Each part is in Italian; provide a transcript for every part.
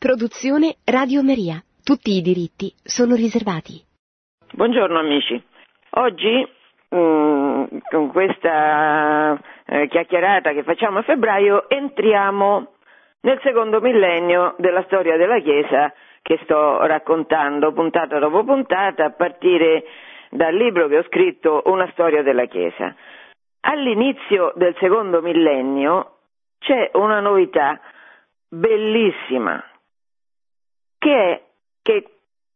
Produzione Radio Maria. Tutti i diritti sono riservati. Buongiorno amici. Oggi mm, con questa eh, chiacchierata che facciamo a febbraio entriamo nel secondo millennio della storia della Chiesa che sto raccontando puntata dopo puntata a partire dal libro che ho scritto Una storia della Chiesa. All'inizio del secondo millennio c'è una novità bellissima che è che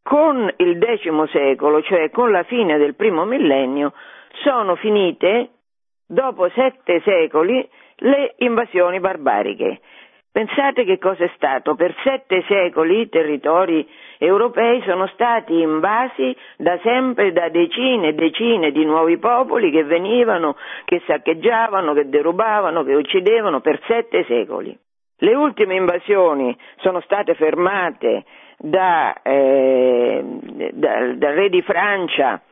con il X secolo, cioè con la fine del primo millennio, sono finite, dopo sette secoli, le invasioni barbariche. Pensate che cosa è stato? Per sette secoli i territori europei sono stati invasi da sempre da decine e decine di nuovi popoli che venivano, che saccheggiavano, che derubavano, che uccidevano per sette secoli. Le ultime invasioni sono state fermate da, eh, da, dal re di Francia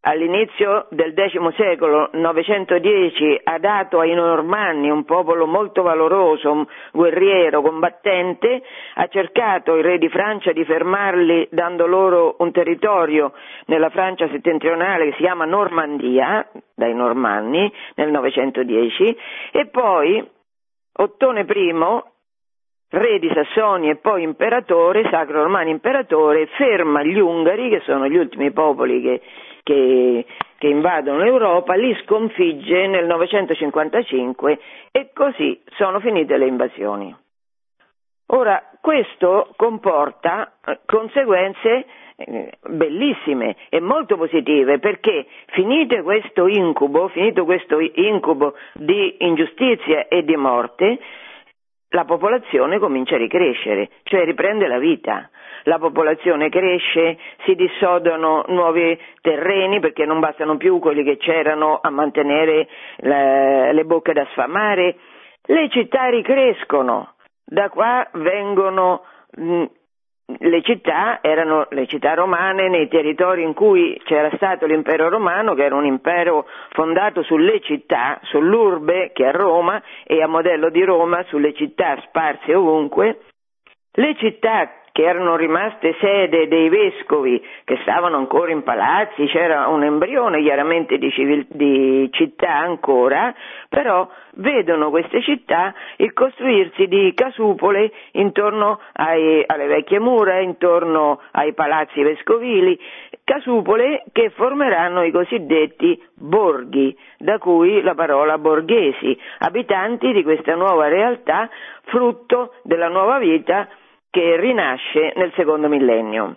all'inizio del X secolo, 910, ha dato ai Normanni, un popolo molto valoroso, guerriero, combattente, ha cercato il re di Francia di fermarli dando loro un territorio nella Francia settentrionale che si chiama Normandia, dai Normanni, nel 910, e poi Ottone I re di Sassonia e poi imperatore, sacro romano imperatore, ferma gli Ungari, che sono gli ultimi popoli che, che, che invadono l'Europa, li sconfigge nel 955 e così sono finite le invasioni. Ora, questo comporta eh, conseguenze bellissime e molto positive perché finito questo incubo, finito questo incubo di ingiustizia e di morte, la popolazione comincia a ricrescere, cioè riprende la vita. La popolazione cresce, si dissodano nuovi terreni perché non bastano più quelli che c'erano a mantenere le, le bocche da sfamare. Le città ricrescono, da qua vengono le città erano le città romane nei territori in cui c'era stato l'impero romano, che era un impero fondato sulle città, sull'urbe che è Roma e a modello di Roma sulle città sparse ovunque. Le città che erano rimaste sede dei vescovi che stavano ancora in palazzi, c'era un embrione chiaramente di, civil- di città ancora, però vedono queste città il costruirsi di casupole intorno ai, alle vecchie mura, intorno ai palazzi vescovili, casupole che formeranno i cosiddetti borghi, da cui la parola borghesi, abitanti di questa nuova realtà, frutto della nuova vita che rinasce nel secondo millennio.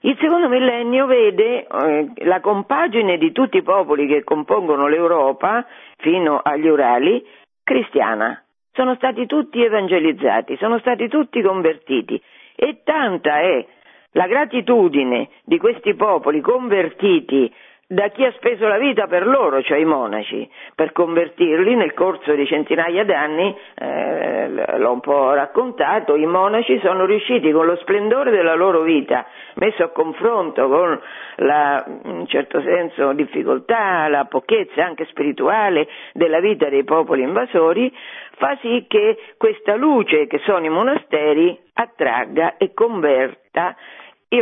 Il secondo millennio vede eh, la compagine di tutti i popoli che compongono l'Europa fino agli Urali cristiana. Sono stati tutti evangelizzati, sono stati tutti convertiti e tanta è la gratitudine di questi popoli convertiti da chi ha speso la vita per loro, cioè i monaci, per convertirli nel corso di centinaia d'anni, eh, l'ho un po' raccontato, i monaci sono riusciti con lo splendore della loro vita, messo a confronto con la, in certo senso, difficoltà, la pochezza anche spirituale della vita dei popoli invasori, fa sì che questa luce che sono i monasteri attragga e converta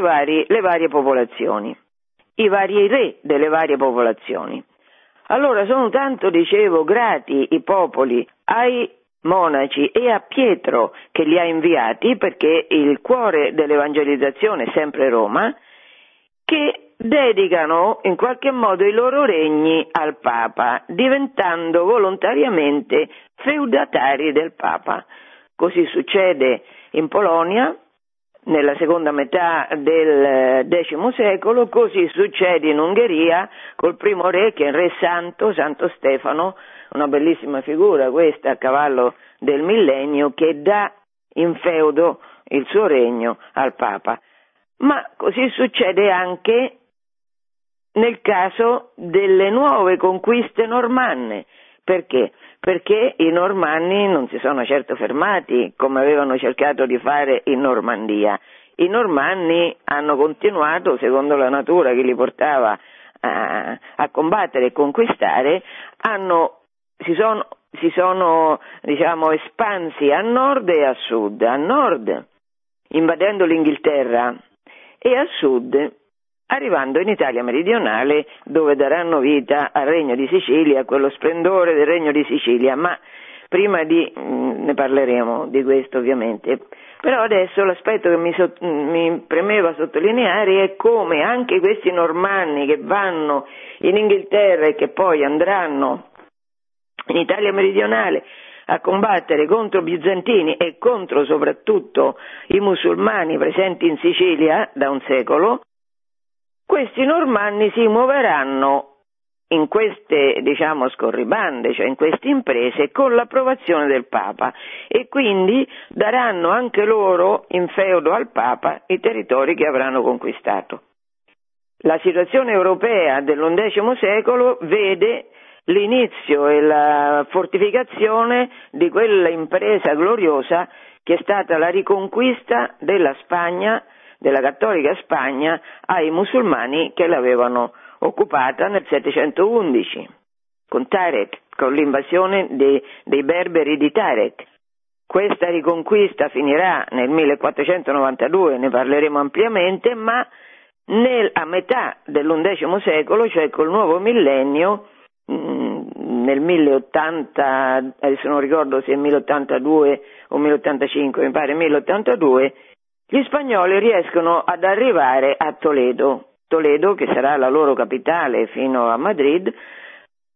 vari, le varie popolazioni i vari re delle varie popolazioni. Allora sono tanto, dicevo, grati i popoli ai monaci e a Pietro che li ha inviati, perché il cuore dell'evangelizzazione è sempre Roma, che dedicano in qualche modo i loro regni al Papa, diventando volontariamente feudatari del Papa. Così succede in Polonia, nella seconda metà del X secolo, così succede in Ungheria col primo re che è il re santo, Santo Stefano, una bellissima figura questa a cavallo del millennio che dà in feudo il suo regno al Papa. Ma così succede anche nel caso delle nuove conquiste normanne. Perché? Perché i normanni non si sono certo fermati come avevano cercato di fare in Normandia. I normanni hanno continuato, secondo la natura che li portava a, a combattere e conquistare, hanno, si sono, si sono diciamo, espansi a nord e a sud. A nord invadendo l'Inghilterra e a sud arrivando in Italia meridionale dove daranno vita al Regno di Sicilia, quello splendore del Regno di Sicilia, ma prima di, mm, ne parleremo di questo ovviamente. Però adesso l'aspetto che mi, mi, premeva sottolineare è come anche questi normanni che vanno in Inghilterra e che poi andranno in Italia meridionale a combattere contro i bizantini e contro soprattutto i musulmani presenti in Sicilia da un secolo, questi normanni si muoveranno in queste diciamo, scorribande, cioè in queste imprese, con l'approvazione del Papa e quindi daranno anche loro in feudo al Papa i territori che avranno conquistato. La situazione europea dell'undecimo secolo vede l'inizio e la fortificazione di quella impresa gloriosa che è stata la riconquista della Spagna, della cattolica Spagna, ai musulmani che l'avevano occupata nel 711 con Tarek, con l'invasione dei, dei berberi di Tarek. Questa riconquista finirà nel 1492, ne parleremo ampiamente, ma nel, a metà dell'undecimo secolo, cioè col nuovo millennio, Mm, nel 1080, adesso non ricordo se è 1082 o 1085, mi pare 1082, gli spagnoli riescono ad arrivare a Toledo, Toledo che sarà la loro capitale fino a Madrid,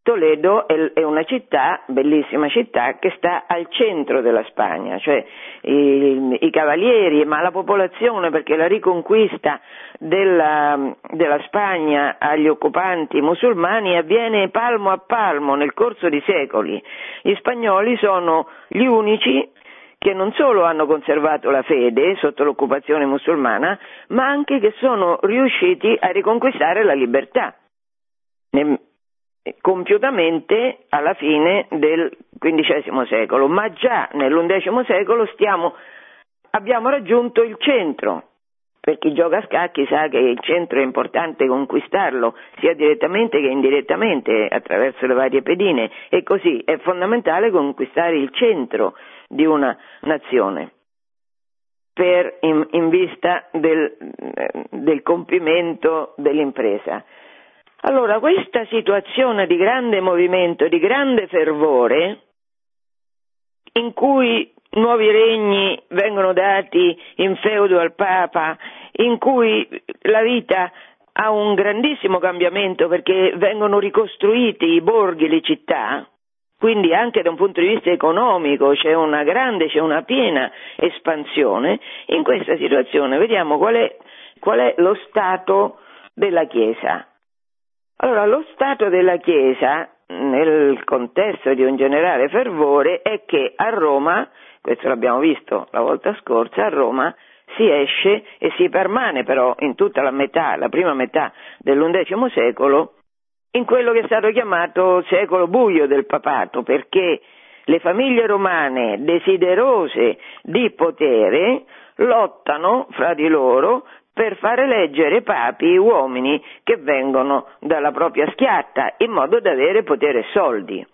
Toledo è una città, bellissima città, che sta al centro della Spagna, cioè i, i cavalieri, ma la popolazione, perché la riconquista della, della, Spagna agli occupanti musulmani avviene palmo a palmo nel corso di secoli. Gli spagnoli sono gli unici che non solo hanno conservato la fede sotto l'occupazione musulmana, ma anche che sono riusciti a riconquistare la libertà compiutamente alla fine del XV secolo, ma già nell'undecimo secolo stiamo, abbiamo raggiunto il centro. Per chi gioca a scacchi sa che il centro è importante conquistarlo, sia direttamente che indirettamente, attraverso le varie pedine, e così è fondamentale conquistare il centro di una nazione per, in, in, vista del, del compimento dell'impresa. Allora, questa situazione di grande movimento, di grande fervore, in cui nuovi regni vengono dati in feudo al Papa, in cui la vita ha un grandissimo cambiamento perché vengono ricostruiti i borghi, le città, quindi anche da un punto di vista economico c'è una grande, c'è una piena espansione, in questa situazione vediamo qual è, qual è lo stato della Chiesa. Allora, lo stato della Chiesa, nel contesto di un generale fervore, è che a Roma, questo l'abbiamo visto la volta scorsa, a Roma si esce e si permane però in tutta la metà, la prima metà dell'undecimo secolo, in quello che è stato chiamato secolo buio del papato, perché le famiglie romane desiderose di potere lottano fra di loro per far eleggere papi uomini che vengono dalla propria schiatta in modo da avere potere e soldi.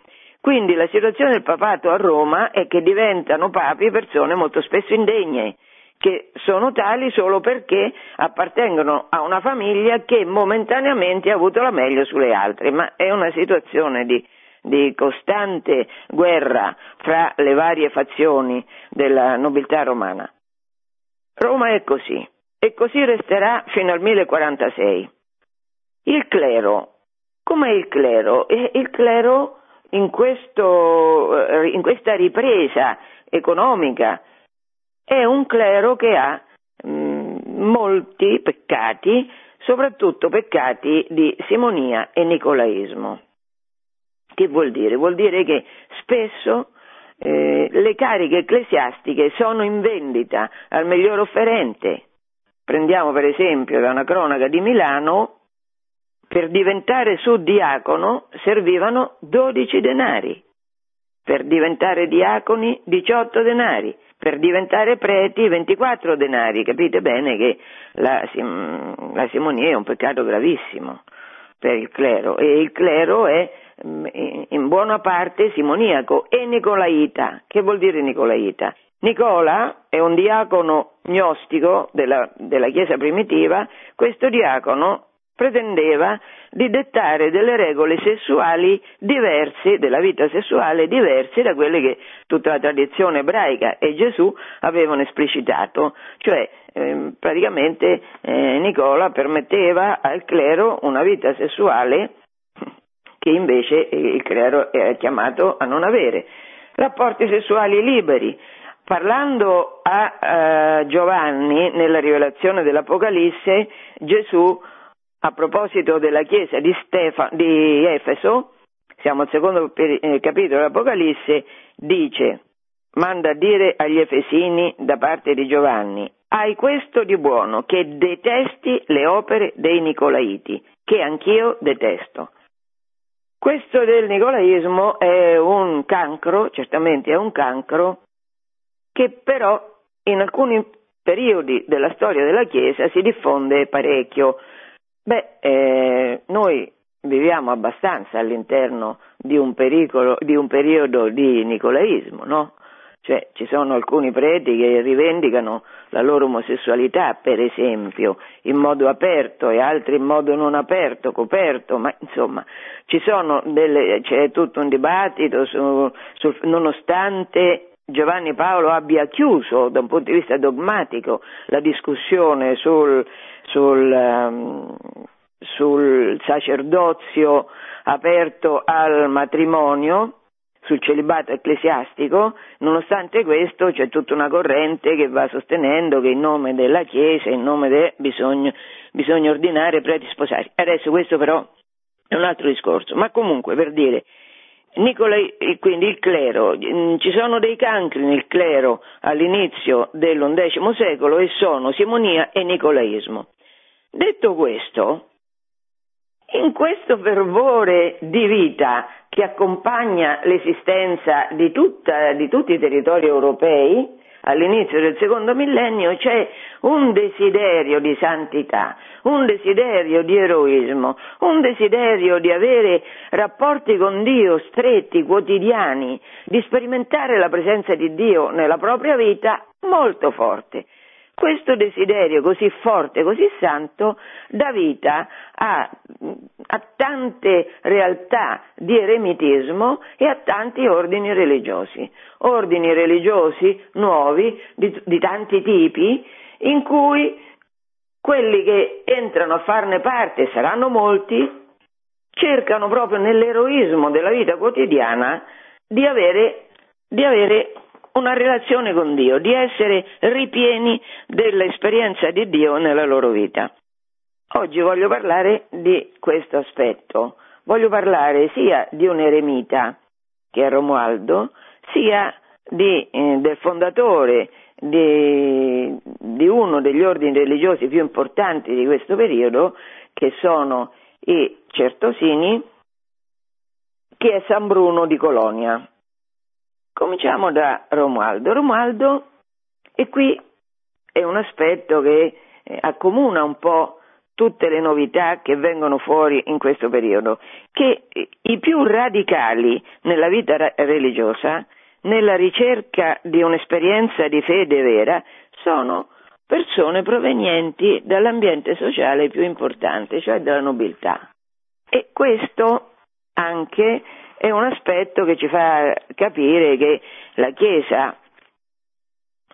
Quindi la situazione del papato a Roma è che diventano papi persone molto spesso indegne, che sono tali solo perché appartengono a una famiglia che momentaneamente ha avuto la meglio sulle altre, ma è una situazione di, di costante guerra fra le varie fazioni della nobiltà romana. Roma è così e così resterà fino al 1046. Il clero, com'è il clero? Il clero in, questo, eh, in questa ripresa economica è un clero che ha mh, mm, molti peccati, soprattutto peccati di simonia e nicolaismo. Che vuol dire? Vuol dire che spesso eh, le cariche ecclesiastiche sono in vendita al miglior offerente Prendiamo per esempio da una cronaca di Milano, per diventare suddiacono servivano 12 denari, per diventare diaconi 18 denari, per diventare preti 24 denari. Capite bene che la, la simonia è un peccato gravissimo per il clero e il clero è mm, in buona parte simoniaco e nicolaita. Che vuol dire nicolaita? Nicola è un diacono gnostico della, della Chiesa primitiva, questo diacono pretendeva di dettare delle regole sessuali diverse, della vita sessuale diverse da quelle che tutta la tradizione ebraica e Gesù avevano esplicitato, cioè eh, praticamente eh, Nicola permetteva al clero una vita sessuale che invece il clero era chiamato a non avere. Rapporti sessuali liberi. Parlando a uh, Giovanni nella rivelazione dell'Apocalisse, Gesù a proposito della chiesa di, Stefa, di Efeso, siamo al secondo eh, capitolo dell'Apocalisse, dice, manda a dire agli Efesini da parte di Giovanni, hai questo di buono, che detesti le opere dei Nicolaiti, che anch'io detesto. Questo del nicolaismo è un cancro, certamente è un cancro, che però in alcuni periodi della storia della Chiesa si diffonde parecchio. Beh, eh, noi viviamo abbastanza all'interno di un, pericolo, di un periodo di nicolaismo, no? Cioè ci sono alcuni preti che rivendicano la loro omosessualità, per esempio, in modo aperto e altri in modo non aperto, coperto, ma insomma delle, c'è tutto un dibattito su, su, nonostante Giovanni Paolo abbia chiuso da un punto di vista dogmatico la discussione sul, sul, um, sul sacerdozio aperto al matrimonio, sul celibato ecclesiastico, nonostante questo c'è tutta una corrente che va sostenendo che in nome della Chiesa, in nome del bisogno, bisogna ordinare preti sposati. Adesso questo però è un altro discorso, ma comunque per dire, Nicola, quindi il clero, mm, ci sono dei cancri nel clero all'inizio dell'undecimo secolo e sono simonia e nicolaismo. Detto questo, in questo fervore di vita che accompagna l'esistenza di, tutta, di tutti i territori europei, all'inizio del secondo millennio c'è un desiderio di santità, un desiderio di eroismo, un desiderio di avere rapporti con Dio stretti, quotidiani, di sperimentare la presenza di Dio nella propria vita molto forte. Questo desiderio così forte, così santo, dà vita a, a, tante realtà di eremitismo e a tanti ordini religiosi. Ordini religiosi nuovi di, di tanti tipi in cui quelli che entrano a farne parte, saranno molti, cercano proprio nell'eroismo della vita quotidiana di avere, di avere una relazione con Dio, di essere ripieni dell'esperienza di Dio nella loro vita. Oggi voglio parlare di questo aspetto, voglio parlare sia di un eremita, che è Romualdo, sia di, eh, del fondatore di, di uno degli ordini religiosi più importanti di questo periodo, che sono i Certosini, che è San Bruno di Colonia. Cominciamo da Romualdo. Romualdo, e qui è un aspetto che eh, accomuna un po' tutte le novità che vengono fuori in questo periodo, che i più radicali nella vita religiosa, nella ricerca di un'esperienza di fede vera, sono persone provenienti dall'ambiente sociale più importante, cioè dalla nobiltà. E questo anche è un aspetto che ci fa capire che la Chiesa,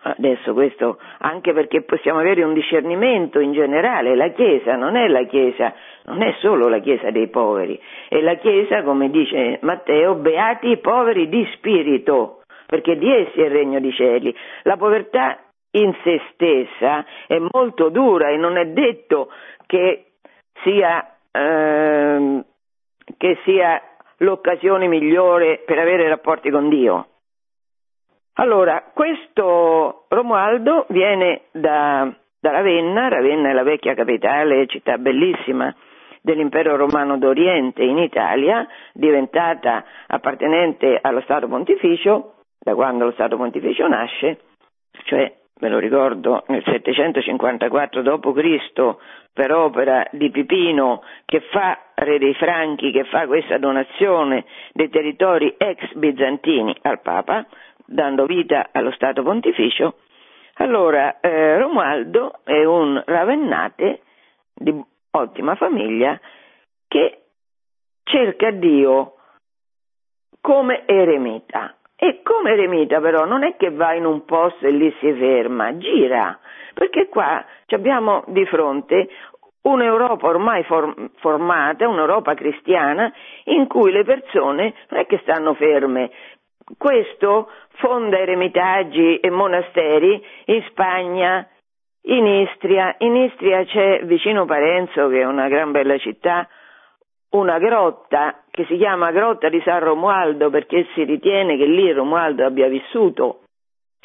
adesso questo anche perché possiamo avere un discernimento in generale, la Chiesa non è la Chiesa, non è solo la Chiesa dei poveri, è la Chiesa, come dice Matteo, beati i poveri di spirito, perché di essi è il regno di cieli. La povertà in se stessa è molto dura e non è detto che sia, eh, che sia l'occasione migliore per avere rapporti con Dio. Allora, questo Romualdo viene da, da Ravenna, Ravenna è la vecchia capitale, città bellissima dell'impero romano d'Oriente in Italia, diventata appartenente allo Stato Pontificio, da quando lo Stato Pontificio nasce, cioè me lo ricordo, nel 754 d.C., per opera di Pipino, che fa re dei Franchi, che fa questa donazione dei territori ex bizantini al Papa, dando vita allo Stato Pontificio, allora eh, Romualdo è un ravennate di ottima famiglia che cerca Dio come eremita. E come eremita però non è che va in un posto e lì si ferma, gira, perché qua abbiamo di fronte un'Europa ormai form- formata, un'Europa cristiana, in cui le persone non è che stanno ferme. Questo fonda eremitaggi e monasteri in Spagna, in Istria. In Istria c'è vicino Parenzo, che è una gran bella città, una grotta che si chiama Grotta di San Romualdo perché si ritiene che lì Romualdo abbia vissuto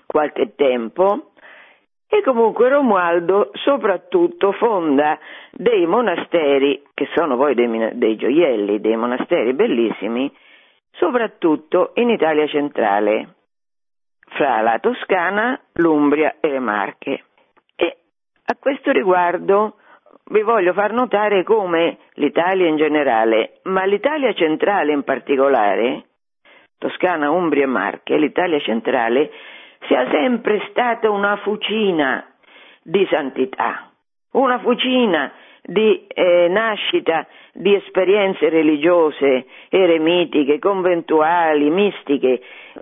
qualche tempo e comunque Romualdo soprattutto fonda dei monasteri, che sono poi dei, dei gioielli, dei monasteri bellissimi, soprattutto in Italia centrale, fra la Toscana, l'Umbria e le Marche. E a questo riguardo vi voglio far notare come l'Italia in generale, ma l'Italia centrale in particolare, Toscana, Umbria e Marche, l'Italia centrale, sia sempre stata una fucina di santità, una fucina di eh, nascita di esperienze religiose, eremitiche, conventuali, mistiche,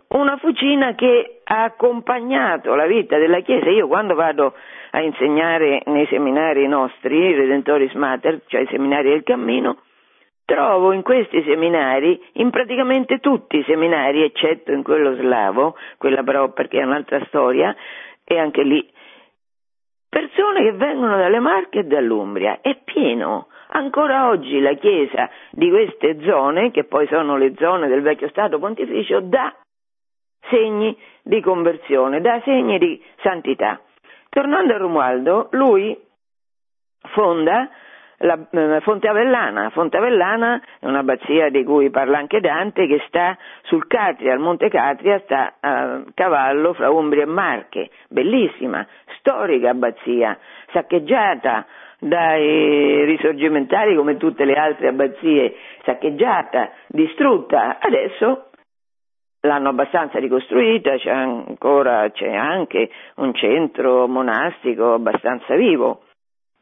una fucina che ha accompagnato la vita della Chiesa. Io quando vado a insegnare nei seminari nostri, Redentoris Mater, cioè i seminari del cammino, trovo in questi seminari, in praticamente tutti i seminari, eccetto in quello slavo, quella però perché è un'altra storia, e anche lì, persone che vengono dalle Marche e dall'Umbria, è pieno. Ancora oggi la Chiesa di queste zone, che poi sono le zone del vecchio Stato pontificio, dà segni di conversione, dà segni di santità. Tornando a Romualdo, lui fonda la eh, Fonte Avellana. Fonte Avellana è un'abbazia di cui parla anche Dante che sta sul Catria, al Monte Catria, sta a cavallo fra Umbria e Marche, bellissima, storica abbazia, saccheggiata dai risorgimentari come tutte le altre abbazie, saccheggiata, distrutta, adesso l'hanno abbastanza ricostruita, c'è ancora c'è anche un centro monastico abbastanza vivo.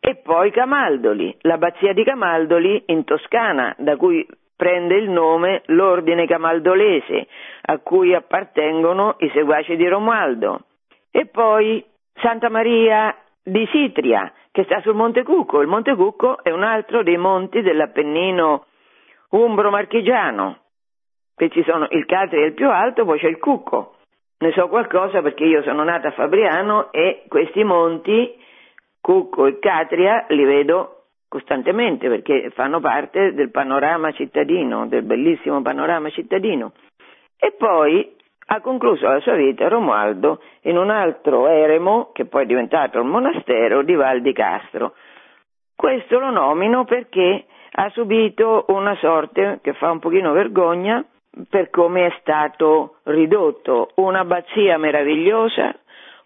E poi Camaldoli, l'abbazia di Camaldoli in Toscana, da cui prende il nome l'ordine camaldolese, a cui appartengono i seguaci di Romualdo. E poi Santa Maria di Sitria, che sta sul Monte Cucco. Il Monte Cucco è un altro dei monti dell'Appennino umbro-marchigiano, che ci sono il Catri è il più alto, poi c'è il Cucco. Ne so qualcosa perché io sono nata a Fabriano e questi monti, Cucco e Catria, li vedo costantemente perché fanno parte del panorama cittadino, del bellissimo panorama cittadino. E poi ha concluso la sua vita Romualdo in un altro eremo, che poi è diventato il monastero di Val di Castro. Questo lo nomino perché ha subito una sorte che fa un pochino vergogna, per come è stato ridotto. Un'abbazia meravigliosa,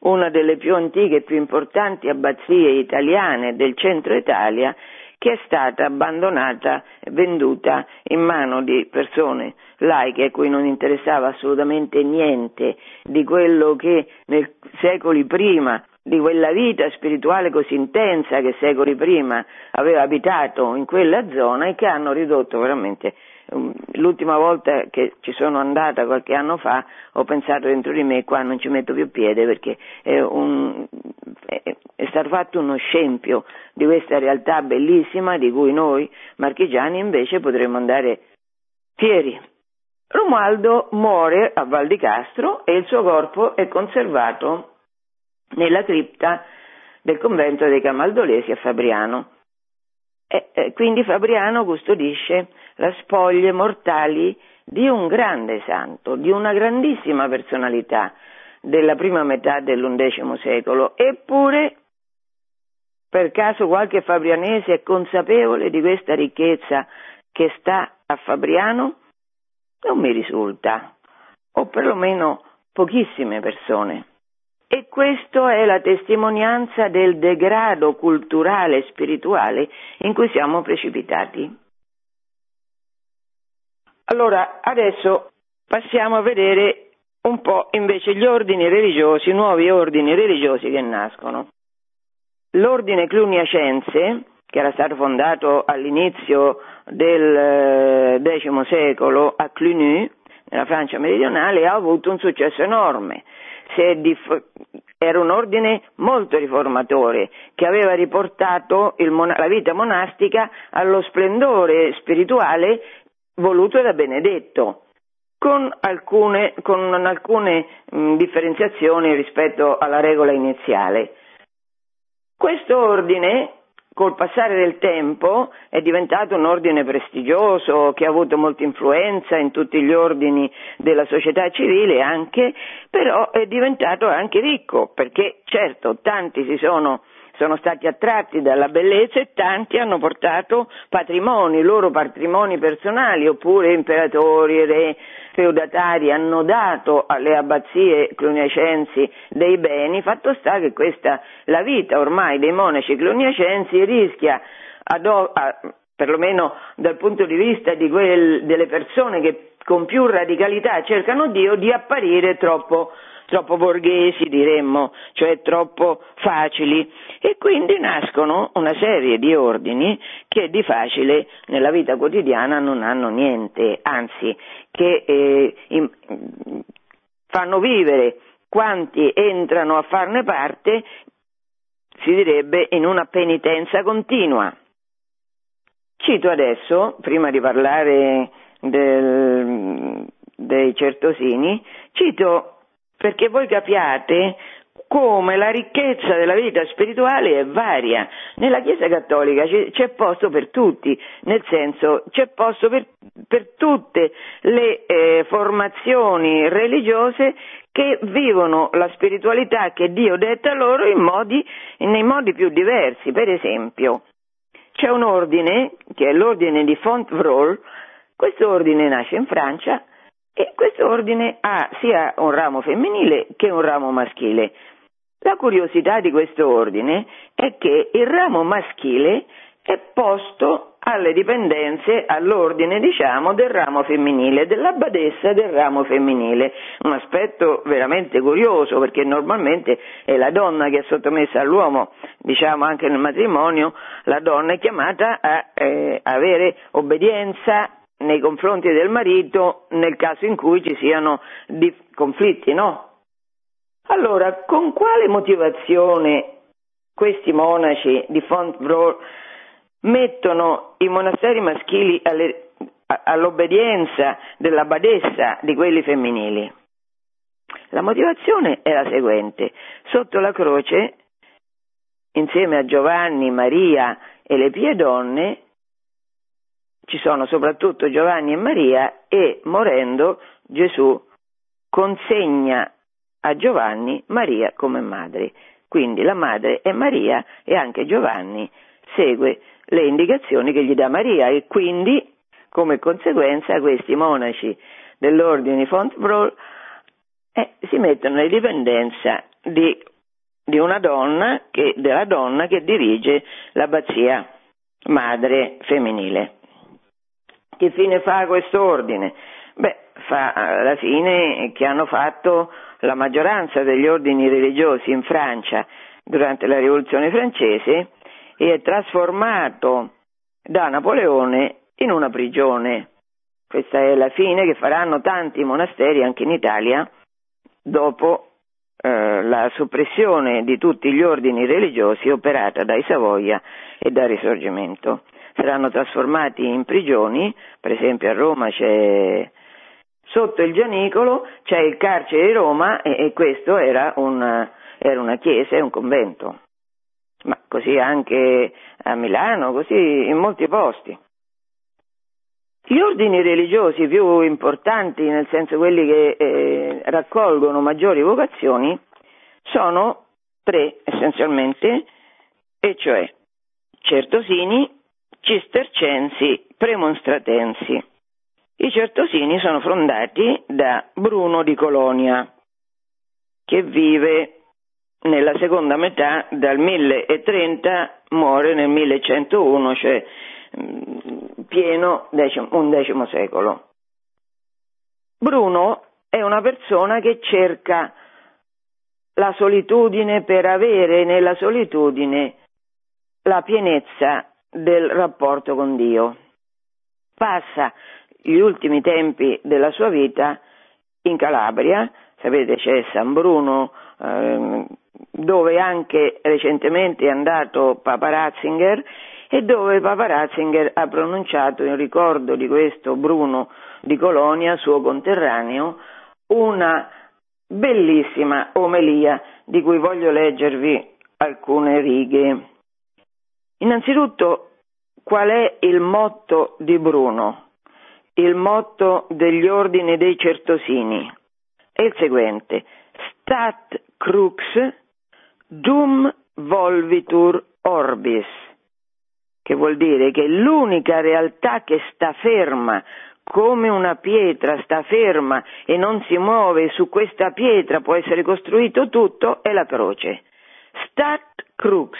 una delle più antiche e più importanti abbazie italiane del centro Italia, che è stata abbandonata e venduta in mano di persone laiche a cui non interessava assolutamente niente di quello che nei secoli prima di quella vita spirituale così intensa che secoli prima aveva abitato in quella zona e che hanno ridotto veramente l'ultima volta che ci sono andata qualche anno fa ho pensato dentro di me qua non ci metto più piede perché è, un, è, è stato fatto uno scempio di questa realtà bellissima di cui noi marchigiani invece potremmo andare fieri. Romualdo muore a Val di Castro e il suo corpo è conservato nella cripta del convento dei Camaldolesi a Fabriano. E, e quindi Fabriano custodisce le spoglie mortali di un grande santo, di una grandissima personalità della prima metà dell'undecimo secolo, eppure per caso qualche fabrianese è consapevole di questa ricchezza che sta a Fabriano? Non mi risulta, o perlomeno pochissime persone. E questa è la testimonianza del degrado culturale e spirituale in cui siamo precipitati. Allora, adesso passiamo a vedere un po' invece gli ordini religiosi, nuovi ordini religiosi che nascono. L'ordine cluniacense, che era stato fondato all'inizio del X secolo a Cluny, nella Francia meridionale, ha avuto un successo enorme. Diff- era un ordine molto riformatore che aveva riportato mon- la vita monastica allo splendore spirituale voluto da Benedetto con alcune, con alcune mh, differenziazioni rispetto alla regola iniziale. Questo ordine, col passare del tempo, è diventato un ordine prestigioso che ha avuto molta influenza in tutti gli ordini della società civile anche, però è diventato anche ricco, perché certo tanti si sono sono stati attratti dalla bellezza e tanti hanno portato patrimoni, loro patrimoni personali, oppure imperatori, re, feudatari hanno dato alle abbazie cluniacensi dei beni, fatto sta che questa, la vita ormai dei monaci cluniacensi rischia, ad, a, perlomeno dal punto di vista di quel, delle persone che con più radicalità cercano Dio, di apparire troppo troppo borghesi diremmo, cioè troppo facili e quindi nascono una serie di ordini che di facile nella vita quotidiana non hanno niente, anzi che eh, in, fanno vivere quanti entrano a farne parte, si direbbe, in una penitenza continua. Cito adesso, prima di parlare del, dei certosini, cito perché voi capiate come la ricchezza della vita spirituale è varia. Nella Chiesa Cattolica c'è posto per tutti, nel senso c'è posto per, per tutte le eh, formazioni religiose che vivono la spiritualità che Dio detta loro modi, nei modi più diversi. Per esempio, c'è un ordine, che è l'ordine di Fontvrol, questo ordine nasce in Francia, e questo ordine ha sia un ramo femminile che un ramo maschile. La curiosità di questo ordine è che il ramo maschile è posto alle dipendenze, all'ordine diciamo del ramo femminile, della badessa del ramo femminile, un aspetto veramente curioso perché normalmente è la donna che è sottomessa all'uomo, diciamo anche nel matrimonio, la donna è chiamata a eh, avere obbedienza nei confronti del marito nel caso in cui ci siano conflitti, no? Allora, con quale motivazione questi monaci di Fontbrot mettono i monasteri maschili alle, all'obbedienza della badessa di quelli femminili? La motivazione è la seguente. Sotto la croce, insieme a Giovanni, Maria e le pie donne, ci sono soprattutto Giovanni e Maria e morendo Gesù consegna a Giovanni Maria come madre. Quindi la madre è Maria e anche Giovanni segue le indicazioni che gli dà Maria e quindi come conseguenza questi monaci dell'ordine di Fontbrol eh, si mettono in dipendenza di, di una donna che, della donna che dirige l'abbazia madre femminile. Che fine fa questo ordine? Beh, fa la fine che hanno fatto la maggioranza degli ordini religiosi in Francia durante la rivoluzione francese e è trasformato da Napoleone in una prigione. Questa è la fine che faranno tanti monasteri anche in Italia dopo eh, la soppressione di tutti gli ordini religiosi operata dai Savoia e dal Risorgimento saranno trasformati in prigioni, per esempio a Roma c'è sotto il Gianicolo c'è il carcere di Roma e, e questo era, un, era una chiesa e un convento, ma così anche a Milano, così in molti posti. Gli ordini religiosi più importanti, nel senso quelli che eh, raccolgono maggiori vocazioni, sono tre essenzialmente, e cioè Certosini, cistercensi premonstratensi. I certosini sono fondati da Bruno di Colonia, che vive nella seconda metà dal 1030, muore nel 1101, cioè mm, pieno decimo, undecimo secolo. Bruno è una persona che cerca la solitudine per avere nella solitudine la pienezza del rapporto con Dio. Passa gli ultimi tempi della sua vita in Calabria, sapete c'è San Bruno, eh, dove anche recentemente è andato Papa Ratzinger e dove Papa Ratzinger ha pronunciato in ricordo di questo Bruno di Colonia, suo conterraneo, una bellissima omelia di cui voglio leggervi alcune righe. Innanzitutto, qual è il motto di Bruno? Il motto degli ordini dei certosini è il seguente: Stat crux dum volvitur orbis, che vuol dire che l'unica realtà che sta ferma come una pietra sta ferma e non si muove, su questa pietra può essere costruito tutto, è la croce. Stat crux,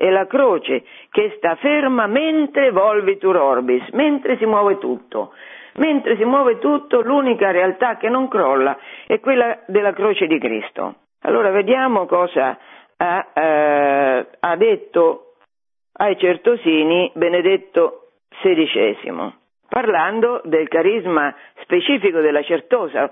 è la croce che sta ferma mentre volvitur orbis, mentre si muove tutto. Mentre si muove tutto, l'unica realtà che non crolla è quella della croce di Cristo. Allora vediamo cosa ha, eh, ha detto ai certosini Benedetto XVI parlando del carisma specifico della certosa.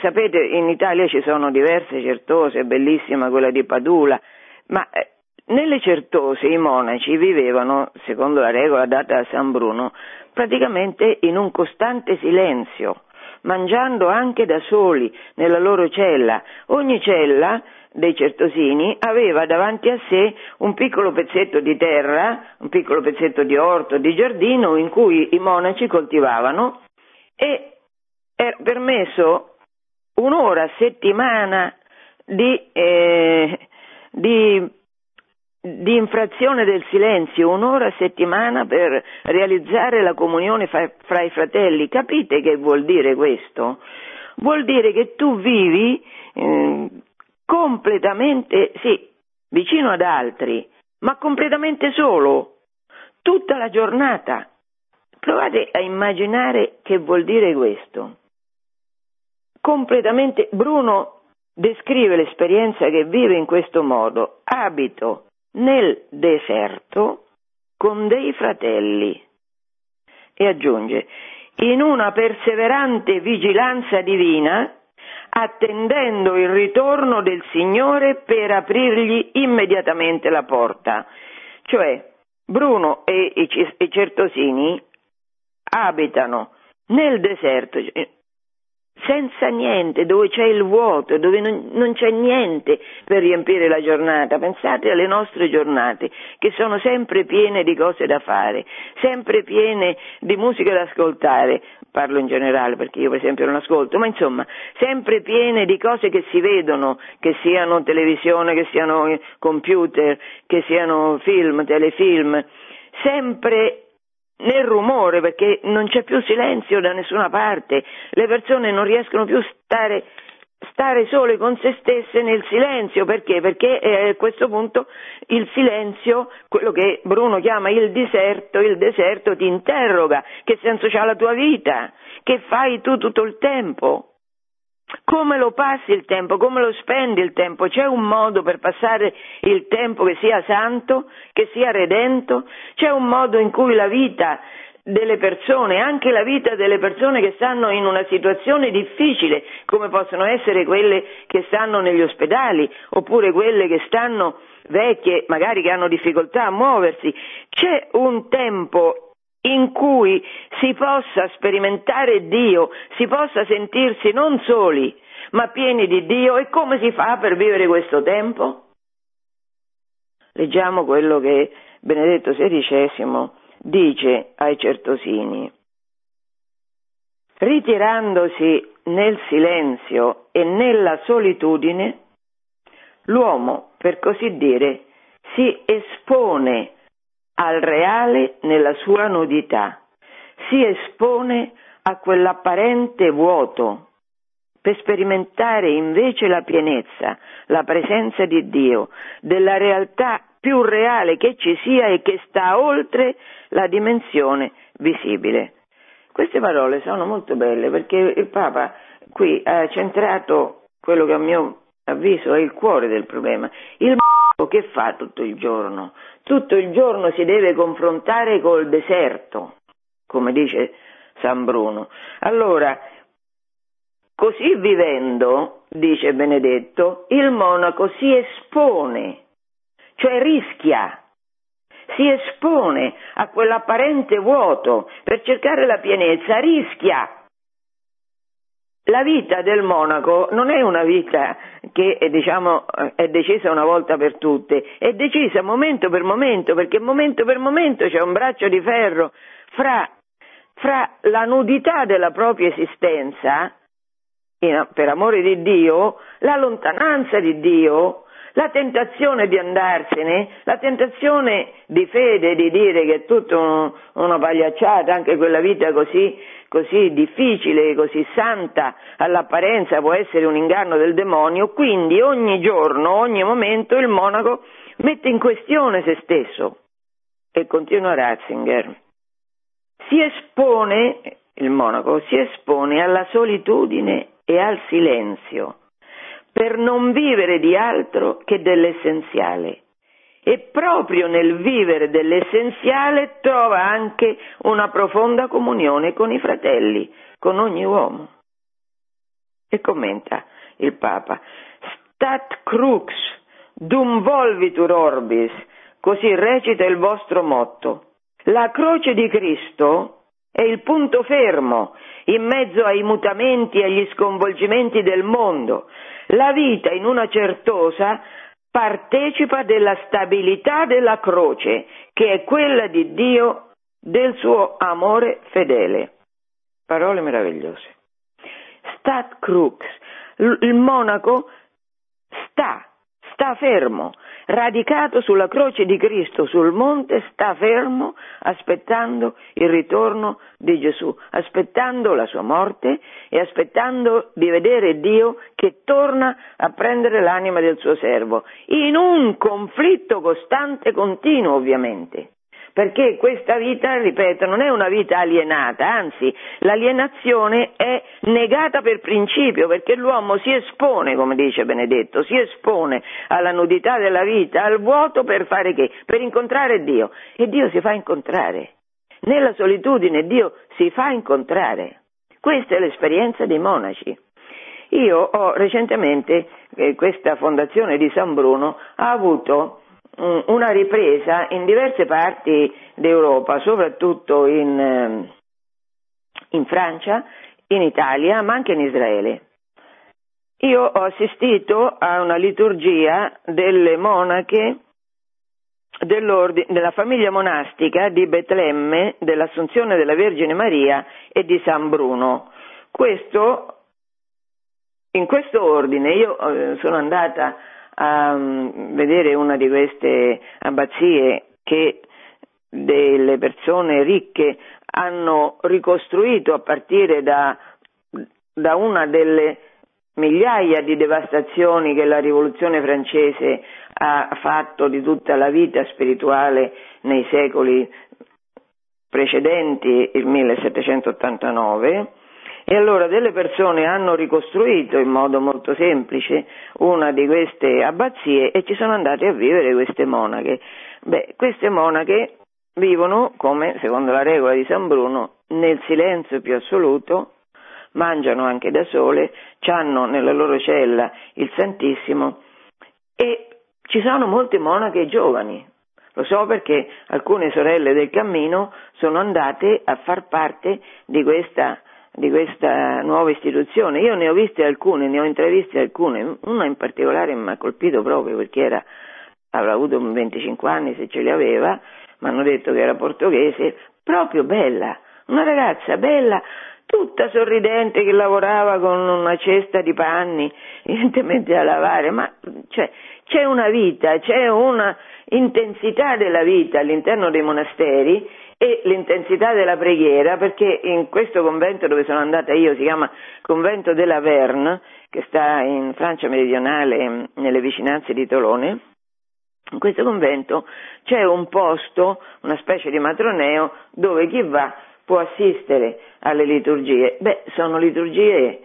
Sapete, in Italia ci sono diverse certose, bellissima quella di Padula, ma eh, nelle certose i monaci vivevano, secondo la regola data da San Bruno, praticamente in un costante silenzio, mangiando anche da soli nella loro cella. Ogni cella dei certosini aveva davanti a sé un piccolo pezzetto di terra, un piccolo pezzetto di orto, di giardino in cui i monaci coltivavano e era permesso un'ora a settimana di, eh, di, di, infrazione del silenzio, un'ora a settimana per realizzare la comunione fra, fra i fratelli. Capite che vuol dire questo? Vuol dire che tu vivi eh, completamente, sì, vicino ad altri, ma completamente solo, tutta la giornata. Provate a immaginare che vuol dire questo. Completamente, Bruno descrive l'esperienza che vive in questo modo. Abito nel deserto con dei fratelli. E aggiunge, in una perseverante vigilanza divina attendendo il ritorno del Signore per aprirgli immediatamente la porta. Cioè, Bruno e i Certosini abitano nel deserto, senza niente, dove c'è il vuoto, dove non, non, c'è niente per riempire la giornata. Pensate alle nostre giornate, che sono sempre piene di cose da fare, sempre piene di musica da ascoltare, parlo in generale perché io per esempio non ascolto, ma insomma, sempre piene di cose che si vedono, che siano televisione, che siano computer, che siano film, telefilm, sempre nel rumore perché non c'è più silenzio da nessuna parte, le persone non riescono più a stare, stare sole con se stesse nel silenzio, perché? Perché eh, a questo punto il silenzio, quello che Bruno chiama il deserto, il deserto ti interroga, che senso ha la tua vita, che fai tu tutto il tempo? Come lo passi il tempo? Come lo spendi il tempo? C'è un modo per passare il tempo che sia santo, che sia redento? C'è un modo in cui la vita delle persone, anche la vita delle persone che stanno in una situazione difficile, come possono essere quelle che stanno negli ospedali, oppure quelle che stanno vecchie, magari che hanno difficoltà a muoversi, c'è un tempo in cui si possa sperimentare Dio, si possa sentirsi non soli, ma pieni di Dio. E come si fa per vivere questo tempo? Leggiamo quello che Benedetto XVI dice ai certosini. Ritirandosi nel silenzio e nella solitudine, l'uomo, per così dire, si espone al reale nella sua nudità, si espone a quell'apparente vuoto per sperimentare invece la pienezza, la presenza di Dio, della realtà più reale che ci sia e che sta oltre la dimensione visibile. Queste parole sono molto belle perché il Papa qui ha centrato quello che a mio avviso è il cuore del problema. Il che fa tutto il giorno? Tutto il giorno si deve confrontare col deserto, come dice San Bruno. Allora, così vivendo, dice Benedetto, il monaco si espone, cioè rischia, si espone a quell'apparente vuoto per cercare la pienezza, rischia la vita del monaco non è una vita che diciamo, è decisa una volta per tutte, è decisa momento per momento, perché momento per momento c'è un braccio di ferro fra, fra la nudità della propria esistenza, per amore di Dio, la lontananza di Dio, la tentazione di andarsene, la tentazione di fede di dire che è tutta un, una pagliacciata, anche quella vita così, così difficile, così santa, all'apparenza può essere un inganno del demonio, quindi ogni giorno, ogni momento il monaco mette in questione se stesso. E continua Ratzinger. Si espone, il monaco, si espone alla solitudine e al silenzio per non vivere di altro che dell'essenziale. E proprio nel vivere dell'essenziale trova anche una profonda comunione con i fratelli, con ogni uomo. E commenta il Papa, Stat crux dum volvitur orbis, così recita il vostro motto. La croce di Cristo è il punto fermo in mezzo ai mutamenti e agli sconvolgimenti del mondo, la vita in una certosa partecipa della stabilità della croce, che è quella di Dio, del suo amore fedele. Parole meravigliose. Stat crux, il monaco sta, sta fermo, radicato sulla croce di Cristo sul monte, sta fermo aspettando il ritorno di Gesù, aspettando la sua morte e aspettando di vedere Dio che torna a prendere l'anima del suo servo, in un conflitto costante continuo ovviamente perché questa vita, ripeto, non è una vita alienata, anzi l'alienazione è negata per principio, perché l'uomo si espone, come dice Benedetto, si espone alla nudità della vita, al vuoto per fare che? Per incontrare Dio e Dio si fa incontrare. Nella solitudine Dio si fa incontrare. Questa è l'esperienza dei monaci. Io ho recentemente, eh, questa fondazione di San Bruno ha avuto una ripresa in diverse parti d'Europa, soprattutto in, ehm, in Francia, in Italia, ma anche in Israele. Io ho assistito a una liturgia delle monache della famiglia monastica di Betlemme, dell'Assunzione della Vergine Maria e di San Bruno. Questo, in questo ordine io eh, sono andata a mm, vedere una di queste abbazie che delle persone ricche hanno ricostruito a partire da, da una delle migliaia di devastazioni che la rivoluzione francese ha fatto di tutta la vita spirituale nei secoli precedenti il 1789 e allora delle persone hanno ricostruito in modo molto semplice una di queste abbazie e ci sono andate a vivere queste monache. Beh, queste monache vivono, come secondo la regola di San Bruno, nel silenzio più assoluto, mangiano anche da sole, hanno nella loro cella il Santissimo e ci sono molte monache giovani. Lo so perché alcune sorelle del cammino sono andate a far parte di questa di questa nuova istituzione. Io ne ho viste alcune, ne ho intraviste alcune, una in particolare mi ha colpito proprio perché era, avrà avuto 25 anni se ce li aveva, mi hanno detto che era portoghese, proprio bella, una ragazza bella, tutta sorridente che lavorava con una cesta di panni, evidentemente da lavare, ma cioè, c'è una vita, c'è una intensità della vita all'interno dei monasteri e l'intensità della preghiera, perché in questo convento dove sono andata io, si chiama convento della Verne, che sta in Francia meridionale, nelle vicinanze di Tolone, in questo convento c'è un posto, una specie di matroneo, dove chi va può assistere alle liturgie. Beh, sono liturgie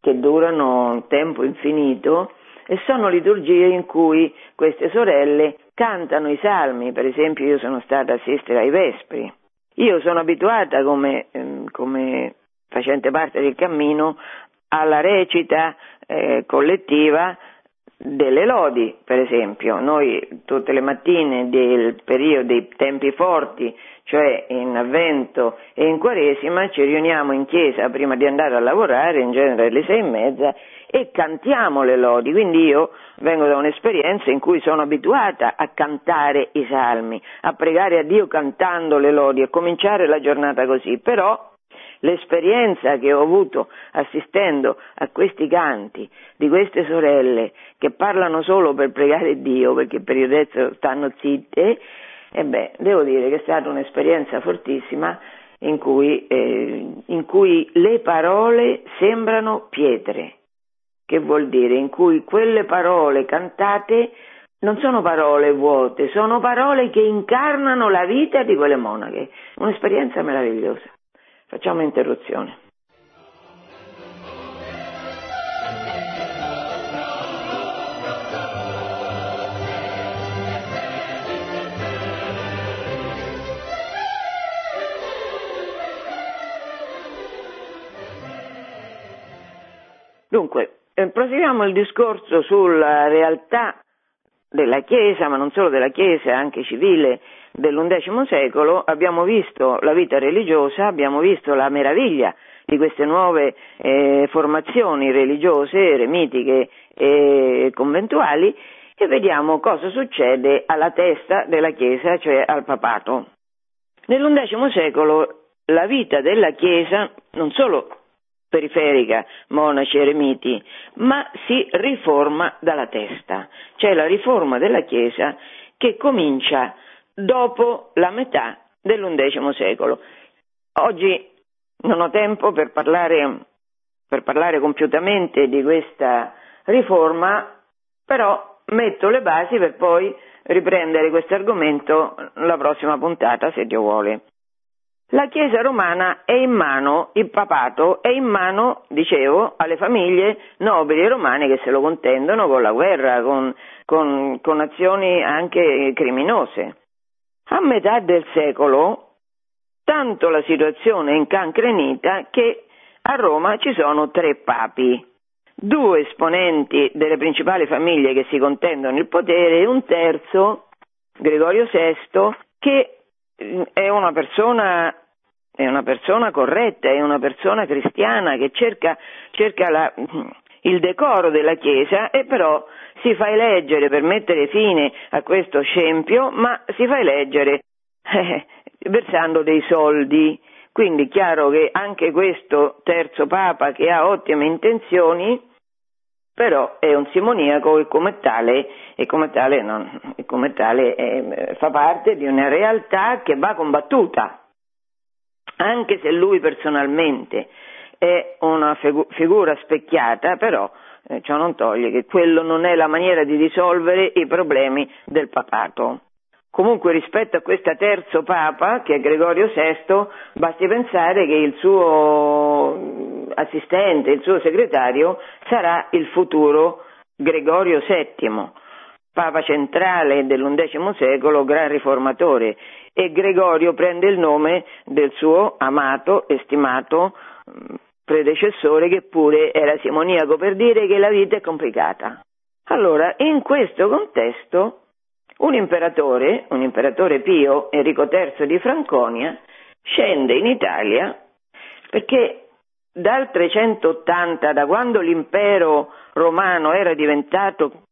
che durano un tempo infinito e sono liturgie in cui queste sorelle cantano i salmi, per esempio io sono stata a assistere ai Vespri. Io sono abituata come, ehm, come facente parte del cammino alla recita eh, collettiva delle lodi, per esempio. Noi tutte le mattine del periodo dei tempi forti, cioè in avvento e in quaresima, ci riuniamo in chiesa prima di andare a lavorare, in genere alle sei e mezza, e cantiamo le lodi. Quindi io vengo da un'esperienza in cui sono abituata a cantare i salmi, a pregare a Dio cantando le lodi e cominciare la giornata così. Però l'esperienza che ho avuto assistendo a questi canti di queste sorelle che parlano solo per pregare Dio perché per il resto stanno zitte, e beh, devo dire che è stata un'esperienza fortissima in cui, eh, in cui le parole sembrano pietre. Che vuol dire? In cui quelle parole cantate non sono parole vuote, sono parole che incarnano la vita di quelle monache. Un'esperienza meravigliosa. Facciamo interruzione. Dunque, eh, proseguiamo il discorso sulla realtà della Chiesa, ma non solo della Chiesa, anche civile dell'undecimo secolo abbiamo visto la vita religiosa, abbiamo visto la meraviglia di queste nuove eh, formazioni religiose, eremitiche e conventuali e vediamo cosa succede alla testa della Chiesa, cioè al papato. Nell'undecimo secolo la vita della Chiesa non solo periferica, monaci, eremiti, ma si riforma dalla testa. C'è la riforma della Chiesa che comincia dopo la metà dell'undecimo secolo. Oggi non ho tempo per parlare, per parlare compiutamente di questa riforma, però metto le basi per poi riprendere questo argomento la prossima puntata, se Dio vuole. La Chiesa romana è in mano, il papato è in mano, dicevo, alle famiglie nobili romane che se lo contendono con la guerra, con, con, con azioni anche criminose. A metà del secolo, tanto la situazione è incancrenita che a Roma ci sono tre papi, due esponenti delle principali famiglie che si contendono il potere e un terzo, Gregorio VI, che è una persona è una persona corretta, è una persona cristiana che cerca, cerca la, il decoro della Chiesa e però si fa eleggere per mettere fine a questo scempio, ma si fa eleggere eh, versando dei soldi. Quindi è chiaro che anche questo terzo Papa che ha ottime intenzioni, però è un simoniaco e come tale, e come tale, non, e come tale eh, fa parte di una realtà che va combattuta, anche se lui personalmente è una figura specchiata, però eh, ciò non toglie che quello non è la maniera di risolvere i problemi del papato. Comunque rispetto a questo terzo papa, che è Gregorio VI, basti pensare che il suo assistente, il suo segretario, sarà il futuro Gregorio VII, papa centrale dell'undecimo secolo, gran riformatore, e Gregorio prende il nome del suo amato e stimato predecessore che pure era simoniaco per dire che la vita è complicata. Allora, in questo contesto, un imperatore, un imperatore Pio, Enrico III di Franconia, scende in Italia perché dal 380, da quando l'impero romano era diventato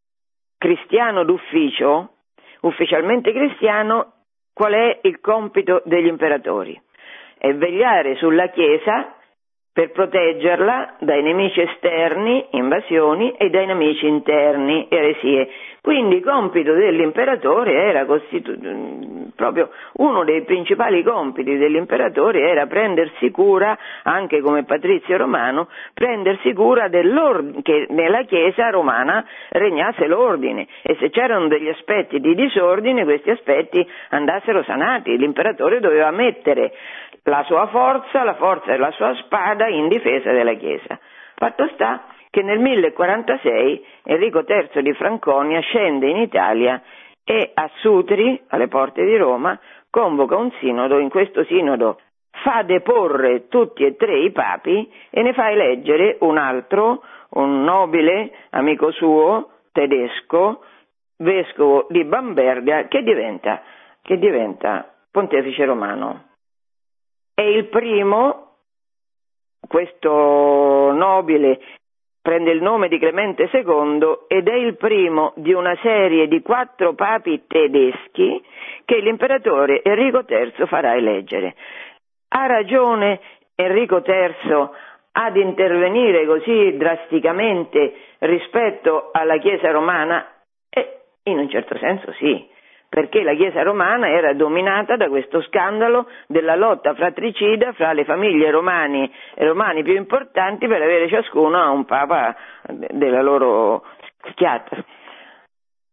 cristiano d'ufficio, ufficialmente cristiano, qual è il compito degli imperatori? È vegliare sulla Chiesa per proteggerla dai nemici esterni, invasioni, e dai nemici interni, eresie. Quindi il compito dell'imperatore era costitu- proprio uno dei principali compiti dell'imperatore era prendersi cura, anche come patrizio romano, prendersi cura che nella Chiesa romana regnasse l'ordine e se c'erano degli aspetti di disordine questi aspetti andassero sanati. L'imperatore doveva mettere la sua forza, la forza della sua spada in difesa della Chiesa. Fatto sta che nel 1046 Enrico III di Franconia scende in Italia e a Sutri, alle porte di Roma, convoca un sinodo. In questo sinodo fa deporre tutti e tre i papi e ne fa eleggere un altro, un nobile amico suo, tedesco, vescovo di Bamberga, che diventa, che diventa pontefice romano. È il primo, questo nobile prende il nome di Clemente II ed è il primo di una serie di quattro papi tedeschi che l'imperatore Enrico III farà eleggere. Ha ragione Enrico III ad intervenire così drasticamente rispetto alla Chiesa romana? Eh, in un certo senso sì, perché la Chiesa romana era dominata da questo scandalo della lotta fratricida fra le famiglie romani e romani più importanti per avere ciascuno un papa della loro schiatta.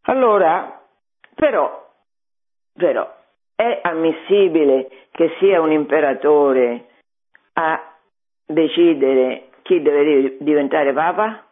Allora, però, però, è ammissibile che sia un imperatore a decidere chi deve diventare papa?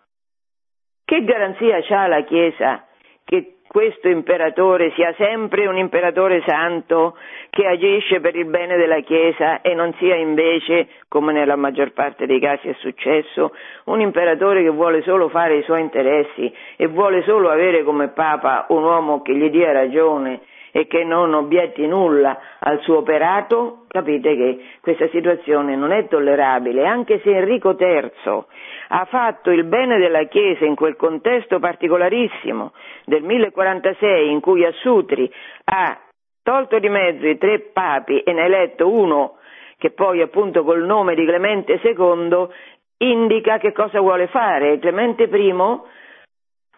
Che garanzia ha la Chiesa che questo imperatore sia sempre un imperatore santo che agisce per il bene della Chiesa e non sia invece, come nella maggior parte dei casi è successo, un imperatore che vuole solo fare i suoi interessi e vuole solo avere come papa un uomo che gli dia ragione e che non obietti nulla al suo operato, capite che questa situazione non è tollerabile, anche se Enrico III ha fatto il bene della Chiesa in quel contesto particolarissimo del 1046 in cui a Sutri ha tolto di mezzo i tre papi e ne ha eletto uno che poi appunto col nome di Clemente II indica che cosa vuole fare. Clemente I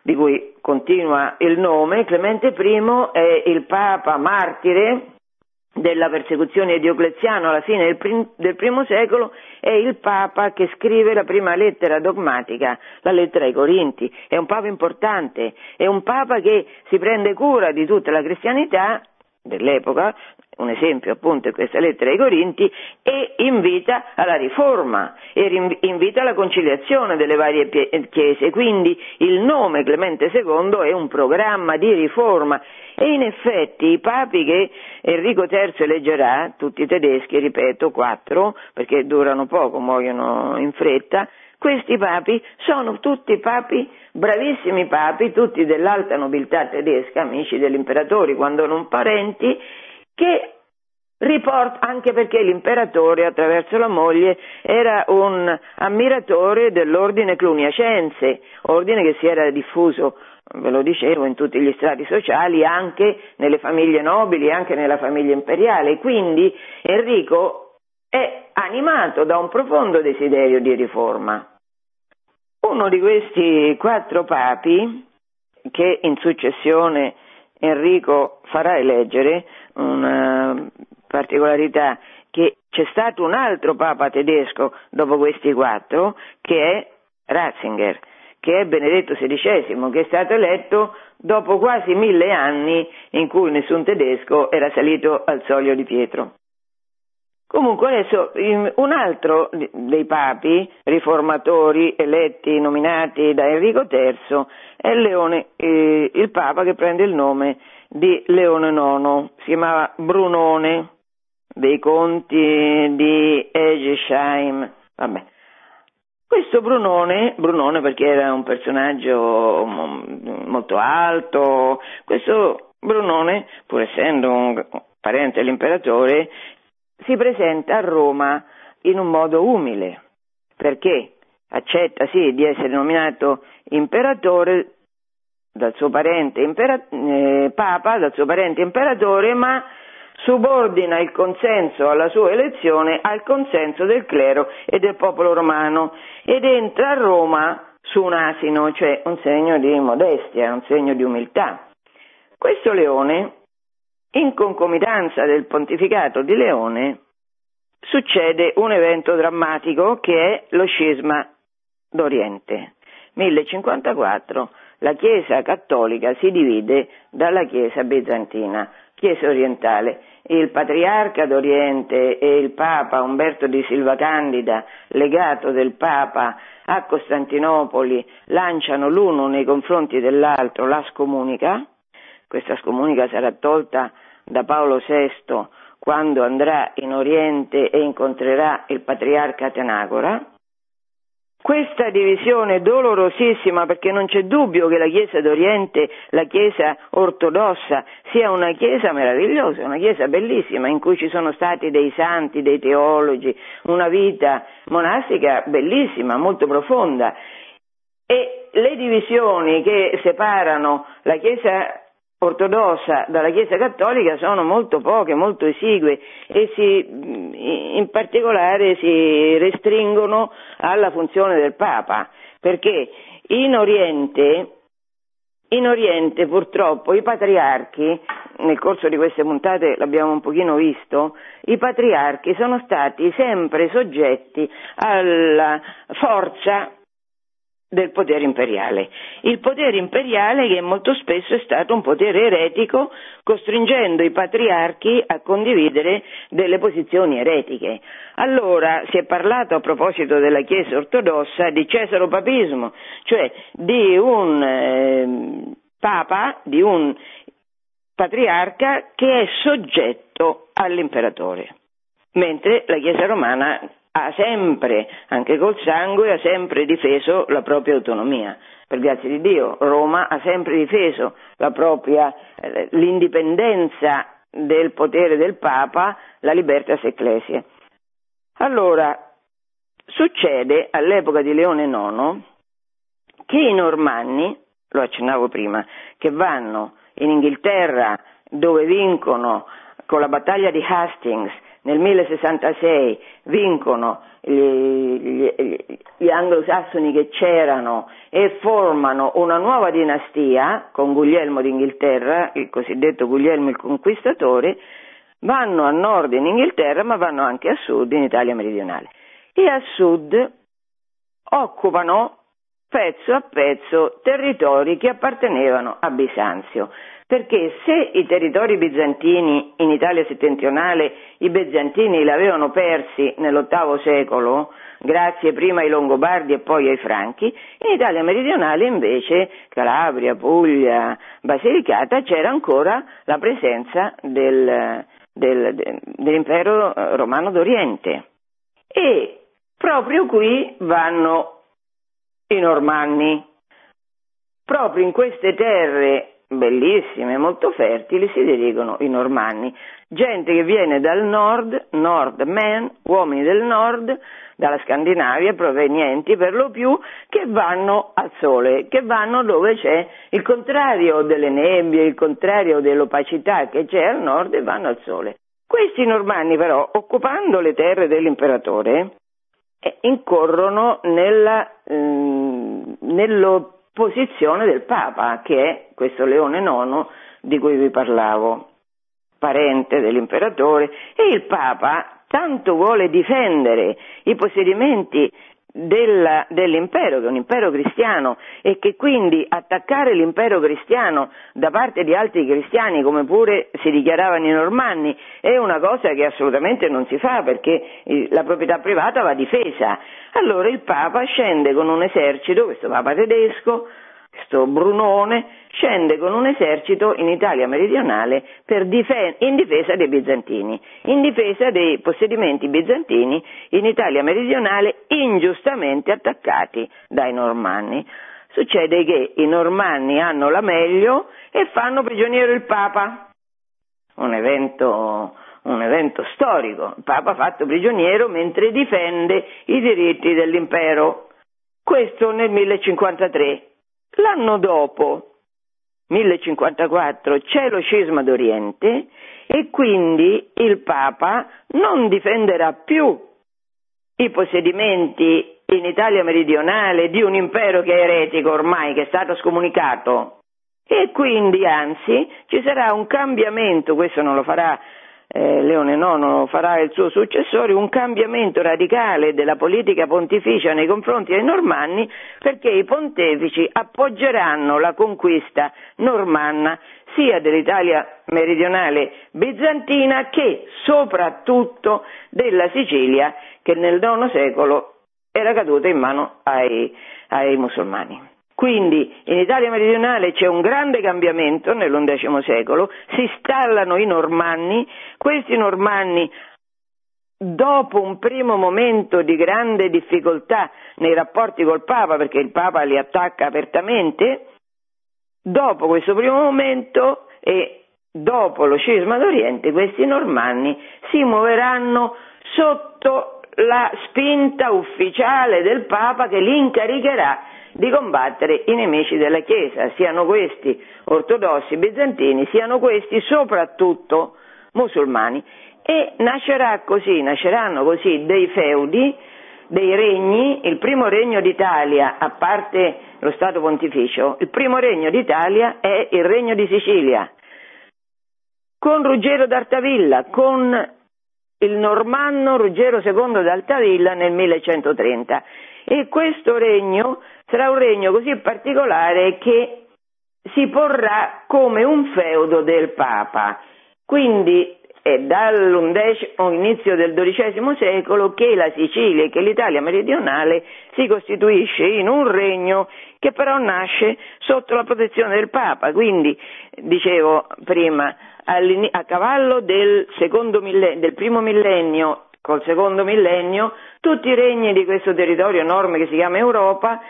di cui continua il nome, Clemente I è il Papa martire della persecuzione di Diocleziano alla fine del, prim- del, primo secolo è il Papa che scrive la prima lettera dogmatica, la lettera ai Corinti. È un Papa importante, è un Papa che si prende cura di tutta la cristianità dell'epoca, un esempio appunto è questa lettera ai Corinti, e invita alla riforma e invita alla conciliazione delle varie chiese. Quindi il nome Clemente II è un programma di riforma e in effetti i papi che Enrico III eleggerà, tutti tedeschi, ripeto, quattro, perché durano poco, muoiono in fretta, questi papi sono tutti papi, bravissimi papi, tutti dell'alta nobiltà tedesca, amici degli imperatori, quando non parenti, che riporta anche perché l'imperatore attraverso la moglie era un ammiratore dell'ordine cluniacense, ordine che si era diffuso, ve lo dicevo, in tutti gli strati sociali, anche nelle famiglie nobili, anche nella famiglia imperiale. Quindi Enrico è animato da un profondo desiderio di riforma. Uno di questi quattro papi, che in successione Enrico farà eleggere, una particolarità che c'è stato un altro papa tedesco dopo questi quattro, che è Ratzinger, che è Benedetto XVI, che è stato eletto dopo quasi mille anni in cui nessun tedesco era salito al soglio di Pietro. Comunque adesso un altro dei papi riformatori eletti, nominati da Enrico III, è Leone, eh, il papa che prende il nome di Leone IX, si chiamava Brunone, dei conti di Egesheim, vabbè. Questo Brunone, Brunone perché era un personaggio molto alto, questo Brunone, pur essendo un parente dell'imperatore, si presenta a Roma in un modo umile, perché accetta sì di essere nominato imperatore dal suo parente impera- eh, papa, dal suo parente imperatore, ma subordina il consenso alla sua elezione al consenso del clero e del popolo romano ed entra a Roma su un asino, cioè un segno di modestia, un segno di umiltà. Questo leone in concomitanza del pontificato di Leone succede un evento drammatico che è lo scisma d'Oriente. 1054 la Chiesa cattolica si divide dalla Chiesa bizantina. Chiesa orientale. Il patriarca d'Oriente e il Papa Umberto di Silva Candida, legato del Papa a Costantinopoli, lanciano l'uno nei confronti dell'altro la scomunica. Questa scomunica sarà tolta da Paolo VI quando andrà in Oriente e incontrerà il patriarca Tenagora questa divisione dolorosissima, perché non c'è dubbio che la Chiesa d'Oriente, la Chiesa ortodossa, sia una Chiesa meravigliosa, una Chiesa bellissima, in cui ci sono stati dei santi, dei teologi, una vita monastica bellissima, molto profonda. E le divisioni che separano la Chiesa ortodossa dalla Chiesa cattolica sono molto poche, molto esigue e si, in particolare si restringono alla funzione del Papa, perché in Oriente, in Oriente purtroppo i patriarchi, nel corso di queste puntate l'abbiamo un pochino visto, i patriarchi sono stati sempre soggetti alla forza del potere imperiale. Il potere imperiale che molto spesso è stato un potere eretico, costringendo i patriarchi a condividere delle posizioni eretiche. Allora si è parlato a proposito della Chiesa ortodossa di cesaropapismo, cioè di un eh, papa, di un patriarca che è soggetto all'imperatore, mentre la Chiesa romana ha sempre, anche col sangue, ha sempre difeso la propria autonomia. Per grazia di Dio, Roma ha sempre difeso propria, eh, l'indipendenza del potere del Papa, la libertas ecclesia. Allora, succede all'epoca di Leone IX che i normanni, lo accennavo prima, che vanno in Inghilterra dove vincono con la battaglia di Hastings nel 1066 vincono gli, gli, gli anglosassoni che c'erano e formano una nuova dinastia con Guglielmo d'Inghilterra, il cosiddetto Guglielmo il Conquistatore, vanno a nord in Inghilterra ma vanno anche a sud in Italia meridionale. E a sud occupano pezzo a pezzo territori che appartenevano a Bisanzio perché se i territori bizantini in Italia settentrionale i bizantini li avevano persi nell'VIII secolo, grazie prima ai Longobardi e poi ai Franchi, in Italia meridionale invece, Calabria, Puglia, Basilicata, c'era ancora la presenza del, del, dell'impero romano d'Oriente. E proprio qui vanno i normanni. Proprio in queste terre bellissime, molto fertili, si dirigono i normanni. Gente che viene dal nord, nord men, uomini del nord, dalla Scandinavia, provenienti per lo più, che vanno al sole, che vanno dove c'è il contrario delle nebbie, il contrario dell'opacità che c'è al nord e vanno al sole. Questi normanni però, occupando le terre dell'imperatore, incorrono nella, eh, nello posizione del Papa, che è questo Leone IX di cui vi parlavo, parente dell'imperatore, e il Papa tanto vuole difendere i possedimenti della, dell'impero, che è un impero cristiano, e che quindi attaccare l'impero cristiano da parte di altri cristiani, come pure si dichiaravano i normanni, è una cosa che assolutamente non si fa perché la proprietà privata va difesa. Allora il Papa scende con un esercito, questo Papa tedesco, questo Brunone scende con un esercito in Italia meridionale difen- in difesa dei bizantini, in difesa dei possedimenti bizantini in Italia meridionale ingiustamente attaccati dai normanni. Succede che i normanni hanno la meglio e fanno prigioniero il Papa, un evento, un evento storico, il Papa fatto prigioniero mentre difende i diritti dell'impero. Questo nel 1053. L'anno dopo, 1054, c'è lo scisma d'Oriente e quindi il Papa non difenderà più i possedimenti in Italia meridionale di un impero che è eretico ormai, che è stato scomunicato. E quindi, anzi, ci sarà un cambiamento, questo non lo farà eh, Leone IX farà il suo successore, un cambiamento radicale della politica pontificia nei confronti dei normanni perché i pontefici appoggeranno la conquista normanna sia dell'Italia meridionale bizantina che soprattutto della Sicilia che nel IX secolo era caduta in mano ai, ai musulmani. Quindi in Italia meridionale c'è un grande cambiamento nell'undecimo secolo, si installano i normanni, questi normanni dopo un primo momento di grande difficoltà nei rapporti col Papa, perché il Papa li attacca apertamente, dopo questo primo momento e dopo lo scisma d'Oriente, questi normanni si muoveranno sotto la spinta ufficiale del Papa che li incaricherà di combattere i nemici della Chiesa, siano questi ortodossi bizantini, siano questi soprattutto musulmani. E nascerà così, nasceranno così dei feudi, dei regni, il primo regno d'Italia, a parte lo Stato pontificio, il primo regno d'Italia è il regno di Sicilia, con Ruggero d'Artavilla, con il normanno Ruggero II d'Altavilla nel 1130 e questo regno sarà un regno così particolare che si porrà come un feudo del Papa. Quindi è dall'inizio del XII secolo che la Sicilia e che l'Italia meridionale si costituisce in un regno che però nasce sotto la protezione del Papa. Quindi, dicevo prima, a cavallo del, millennio, del primo millennio col secondo millennio, tutti i regni di questo territorio enorme che si chiama Europa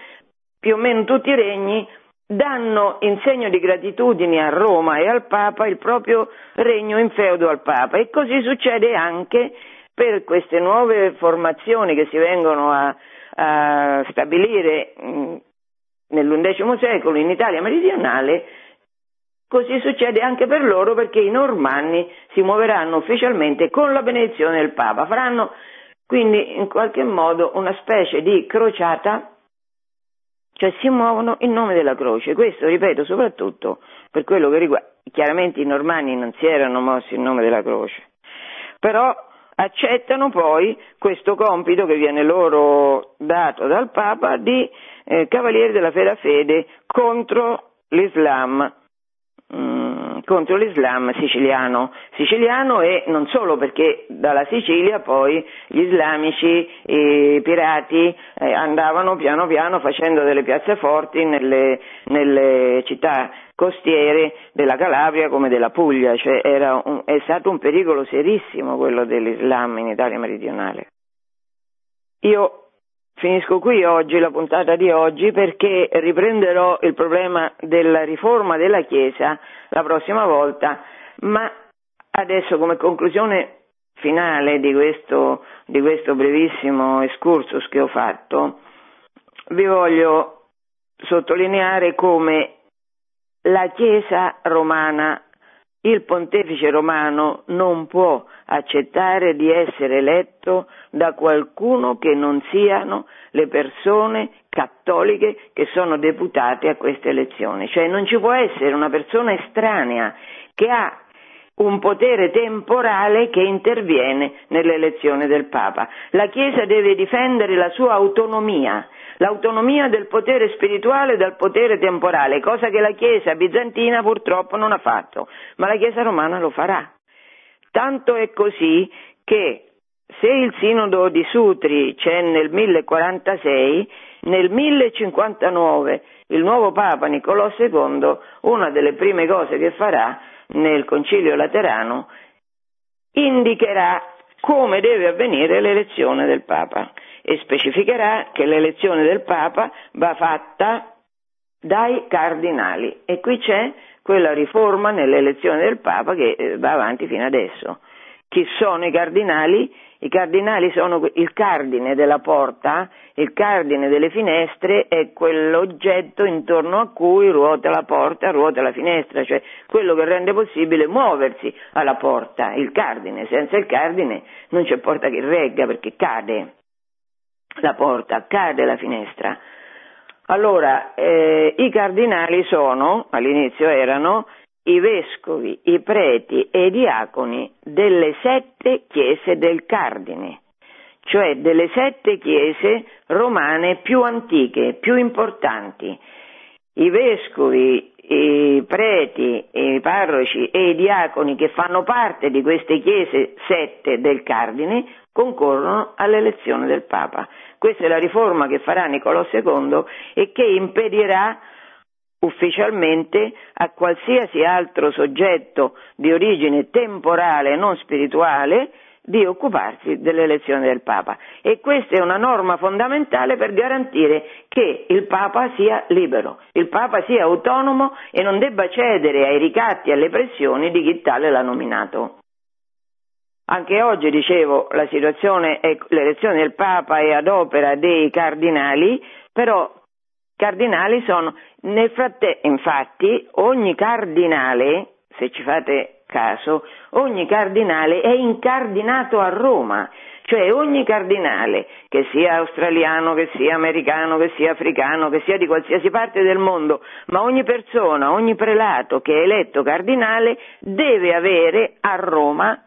più o meno tutti i regni danno in segno di gratitudine a Roma e al Papa il proprio regno in feudo al Papa. E così succede anche per queste nuove formazioni che si vengono a, a stabilire mh, nell'undecimo secolo in Italia meridionale, così succede anche per loro perché i normanni si muoveranno ufficialmente con la benedizione del Papa, faranno quindi in qualche modo una specie di crociata cioè si muovono in nome della croce. Questo, ripeto, soprattutto per quello che riguarda, chiaramente i normanni non si erano mossi in nome della croce, però accettano poi questo compito che viene loro dato dal Papa di eh, cavalieri della fede fede contro l'Islam. Contro l'Islam siciliano, siciliano e non solo perché dalla Sicilia poi gli islamici, i pirati eh, andavano piano piano facendo delle piazze forti nelle, nelle città costiere della Calabria come della Puglia, cioè un, è stato un pericolo serissimo quello dell'Islam in Italia meridionale. Io Finisco qui oggi la puntata di oggi perché riprenderò il problema della riforma della Chiesa la prossima volta, ma adesso come conclusione finale di questo, di questo brevissimo excursus che ho fatto, vi voglio sottolineare come la Chiesa romana il pontefice romano non può accettare di essere eletto da qualcuno che non siano le persone cattoliche che sono deputate a queste elezioni, cioè non ci può essere una persona estranea che ha un potere temporale che interviene nell'elezione del Papa. La Chiesa deve difendere la sua autonomia, l'autonomia del potere spirituale dal potere temporale, cosa che la Chiesa bizantina purtroppo non ha fatto, ma la Chiesa romana lo farà. Tanto è così che se il sinodo di Sutri c'è nel 1046, nel 1059 il nuovo Papa Niccolò II, una delle prime cose che farà nel Concilio Laterano, indicherà come deve avvenire l'elezione del Papa e specificherà che l'elezione del Papa va fatta dai cardinali e qui c'è quella riforma nell'elezione del Papa che eh, va avanti fino adesso. Chi sono i cardinali? I cardinali sono il cardine della porta, il cardine delle finestre è quell'oggetto intorno a cui ruota la porta, ruota la finestra, cioè quello che rende possibile muoversi alla porta, il cardine. Senza il cardine non c'è porta che regga perché cade la porta, cade la finestra. Allora, eh, i cardinali sono, all'inizio erano, i vescovi, i preti e i diaconi delle sette chiese del Cardine, cioè delle sette chiese romane più antiche, più importanti. I vescovi, i preti, i parroci e i diaconi che fanno parte di queste chiese sette del Cardine concorrono all'elezione del Papa. Questa è la riforma che farà Nicolò II e che impedirà ufficialmente a qualsiasi altro soggetto di origine temporale e non spirituale di occuparsi dell'elezione del Papa. E questa è una norma fondamentale per garantire che il Papa sia libero, il Papa sia autonomo e non debba cedere ai ricatti e alle pressioni di chi tale l'ha nominato. Anche oggi, dicevo, la è l'elezione del Papa è ad opera dei cardinali, però cardinali sono nel frattempo, infatti, ogni cardinale, se ci fate caso, ogni cardinale è incardinato a Roma, cioè ogni cardinale, che sia australiano, che sia americano, che sia africano, che sia di qualsiasi parte del mondo, ma ogni persona, ogni prelato che è eletto cardinale deve avere a Roma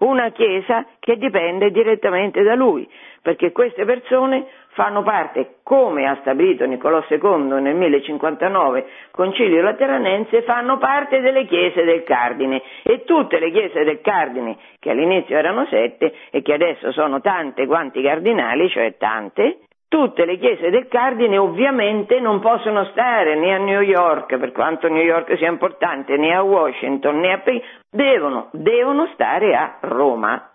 una chiesa che dipende direttamente da lui, perché queste persone fanno parte, come ha stabilito Niccolò II nel 1059, Concilio Lateranense, fanno parte delle chiese del Cardine. E tutte le chiese del Cardine, che all'inizio erano sette e che adesso sono tante quanti cardinali, cioè tante, Tutte le chiese del Cardine ovviamente non possono stare né a New York, per quanto New York sia importante, né a Washington, né a Pechino, devono, devono stare a Roma,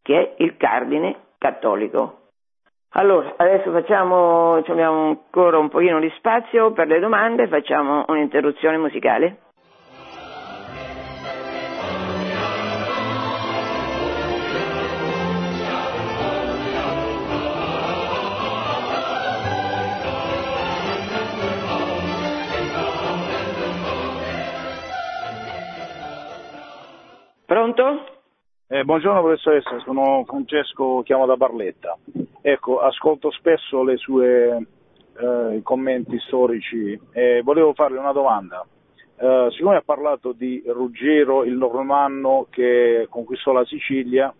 che è il Cardine cattolico. Allora, adesso facciamo, abbiamo ancora un pochino di spazio per le domande, facciamo un'interruzione musicale. Pronto? Eh, buongiorno professoressa, sono Francesco, chiamo da Barletta. Ecco, ascolto spesso le sue eh, commenti storici e volevo farle una domanda. Eh, siccome ha parlato di Ruggero, il normanno che conquistò la Sicilia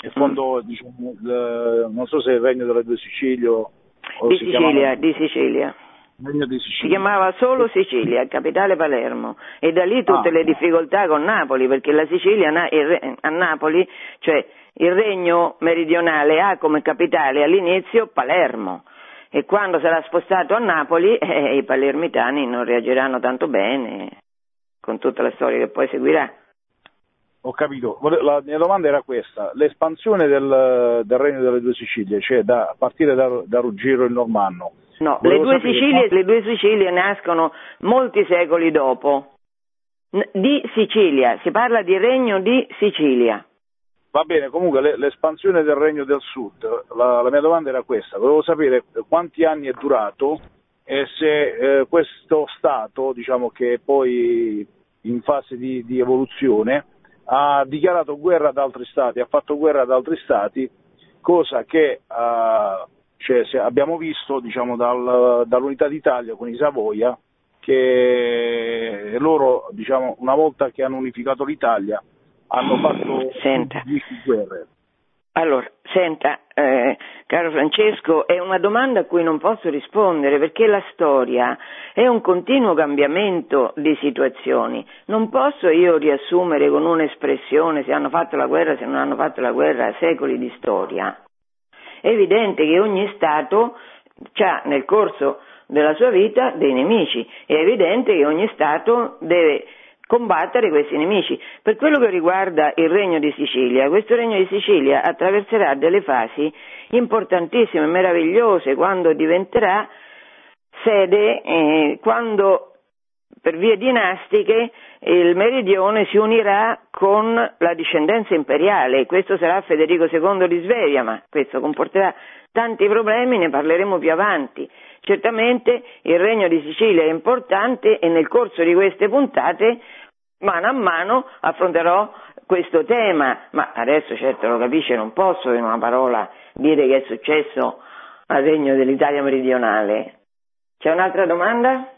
e fondò, mm. diciamo, il, non so se è il regno delle due Sicilie o di Sicilia, chiamava... di Sicilia. Si chiamava solo Sicilia, capitale Palermo, e da lì tutte ah. le difficoltà con Napoli, perché la Sicilia a Napoli, cioè il regno meridionale ha come capitale all'inizio Palermo. E quando sarà spostato a Napoli eh, i palermitani non reagiranno tanto bene con tutta la storia che poi seguirà. Ho capito, la mia domanda era questa, l'espansione del, del regno delle due Sicilie, cioè da, a partire da, da Ruggero il Normanno, No, le due, Sicilie, le due, Sicilie, nascono molti secoli dopo. Di Sicilia, si parla di regno di Sicilia. Va bene, comunque l'espansione del regno del sud, la, la, mia domanda era questa, volevo sapere quanti anni è durato e se eh, questo Stato, diciamo che poi in fase di, di evoluzione, ha dichiarato guerra ad altri Stati, ha fatto guerra ad altri Stati, cosa che... Uh, cioè, abbiamo visto diciamo, dal, dall'Unità d'Italia con i Savoia che loro diciamo, una volta che hanno unificato l'Italia hanno fatto Senta. 10 guerre. Allora, senta, eh, caro Francesco, è una domanda a cui non posso rispondere perché la storia è un continuo cambiamento di situazioni. Non posso io riassumere con un'espressione se hanno fatto la guerra, se non hanno fatto la guerra, secoli di storia. È evidente che ogni Stato ha nel corso della sua vita dei nemici, è evidente che ogni Stato deve combattere questi nemici. Per quello che riguarda il Regno di Sicilia, questo Regno di Sicilia attraverserà delle fasi importantissime, meravigliose, quando diventerà sede, eh, quando per vie dinastiche il meridione si unirà con la discendenza imperiale, questo sarà Federico II di Svevia, ma questo comporterà tanti problemi, ne parleremo più avanti. Certamente il regno di Sicilia è importante e nel corso di queste puntate mano a mano affronterò questo tema, ma adesso certo lo capisce, non posso in una parola dire che è successo al regno dell'Italia meridionale. C'è un'altra domanda?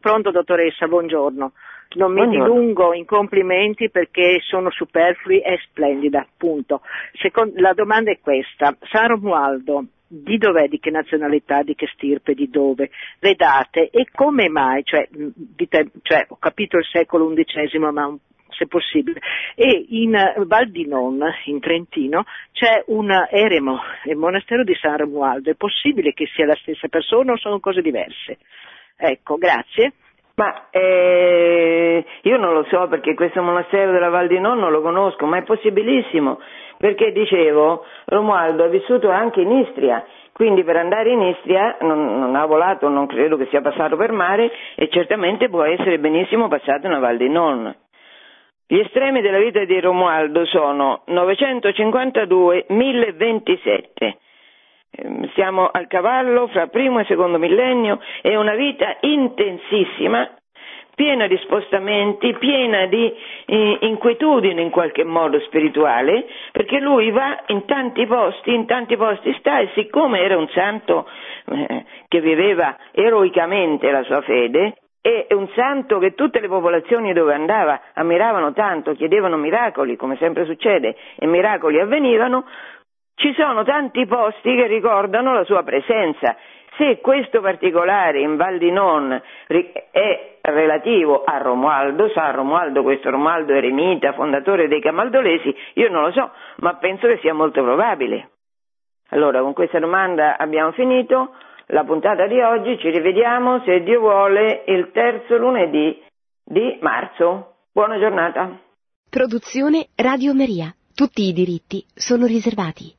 Pronto dottoressa, buongiorno. Non mi Buongiorno. dilungo in complimenti perché sono superflui e splendida, punto. Second- la domanda è questa. San Romualdo, di dov'è, di che nazionalità, di che stirpe, di dove? Le date e come mai, cioè, te- cioè, ho capito il secolo XI, ma se possibile. E in eh, Val di Non, in Trentino, c'è un eremo, il monastero di San Romualdo. È possibile che sia la stessa persona o sono cose diverse? Ecco, grazie. Ma eh, io non lo so perché questo monastero della Val di Non non lo conosco, ma è possibilissimo, perché dicevo, Romualdo ha vissuto anche in Istria, quindi per andare in Istria non, non ha volato, non credo che sia passato per mare e certamente può essere benissimo passato nella Val di Non. Gli estremi della vita di Romualdo sono 952, 1027. Ehm, Siamo al cavallo fra primo e secondo millennio, è una vita intensissima, piena di spostamenti, piena di eh, inquietudine in qualche modo spirituale, perché lui va in tanti posti, in tanti posti sta e siccome era un santo eh, che viveva eroicamente la sua fede, è un santo che tutte le popolazioni dove andava ammiravano tanto, chiedevano miracoli, come sempre succede, e miracoli avvenivano, ci sono tanti posti che ricordano la sua presenza. Se questo particolare in Val di Non è relativo a Romualdo, San Romualdo, questo Romualdo eremita, fondatore dei Camaldolesi, io non lo so, ma penso che sia molto probabile. Allora, con questa domanda abbiamo finito la puntata di oggi, ci rivediamo, se Dio vuole, il terzo lunedì di marzo. Buona giornata. Produzione Radio Maria. Tutti i diritti sono riservati.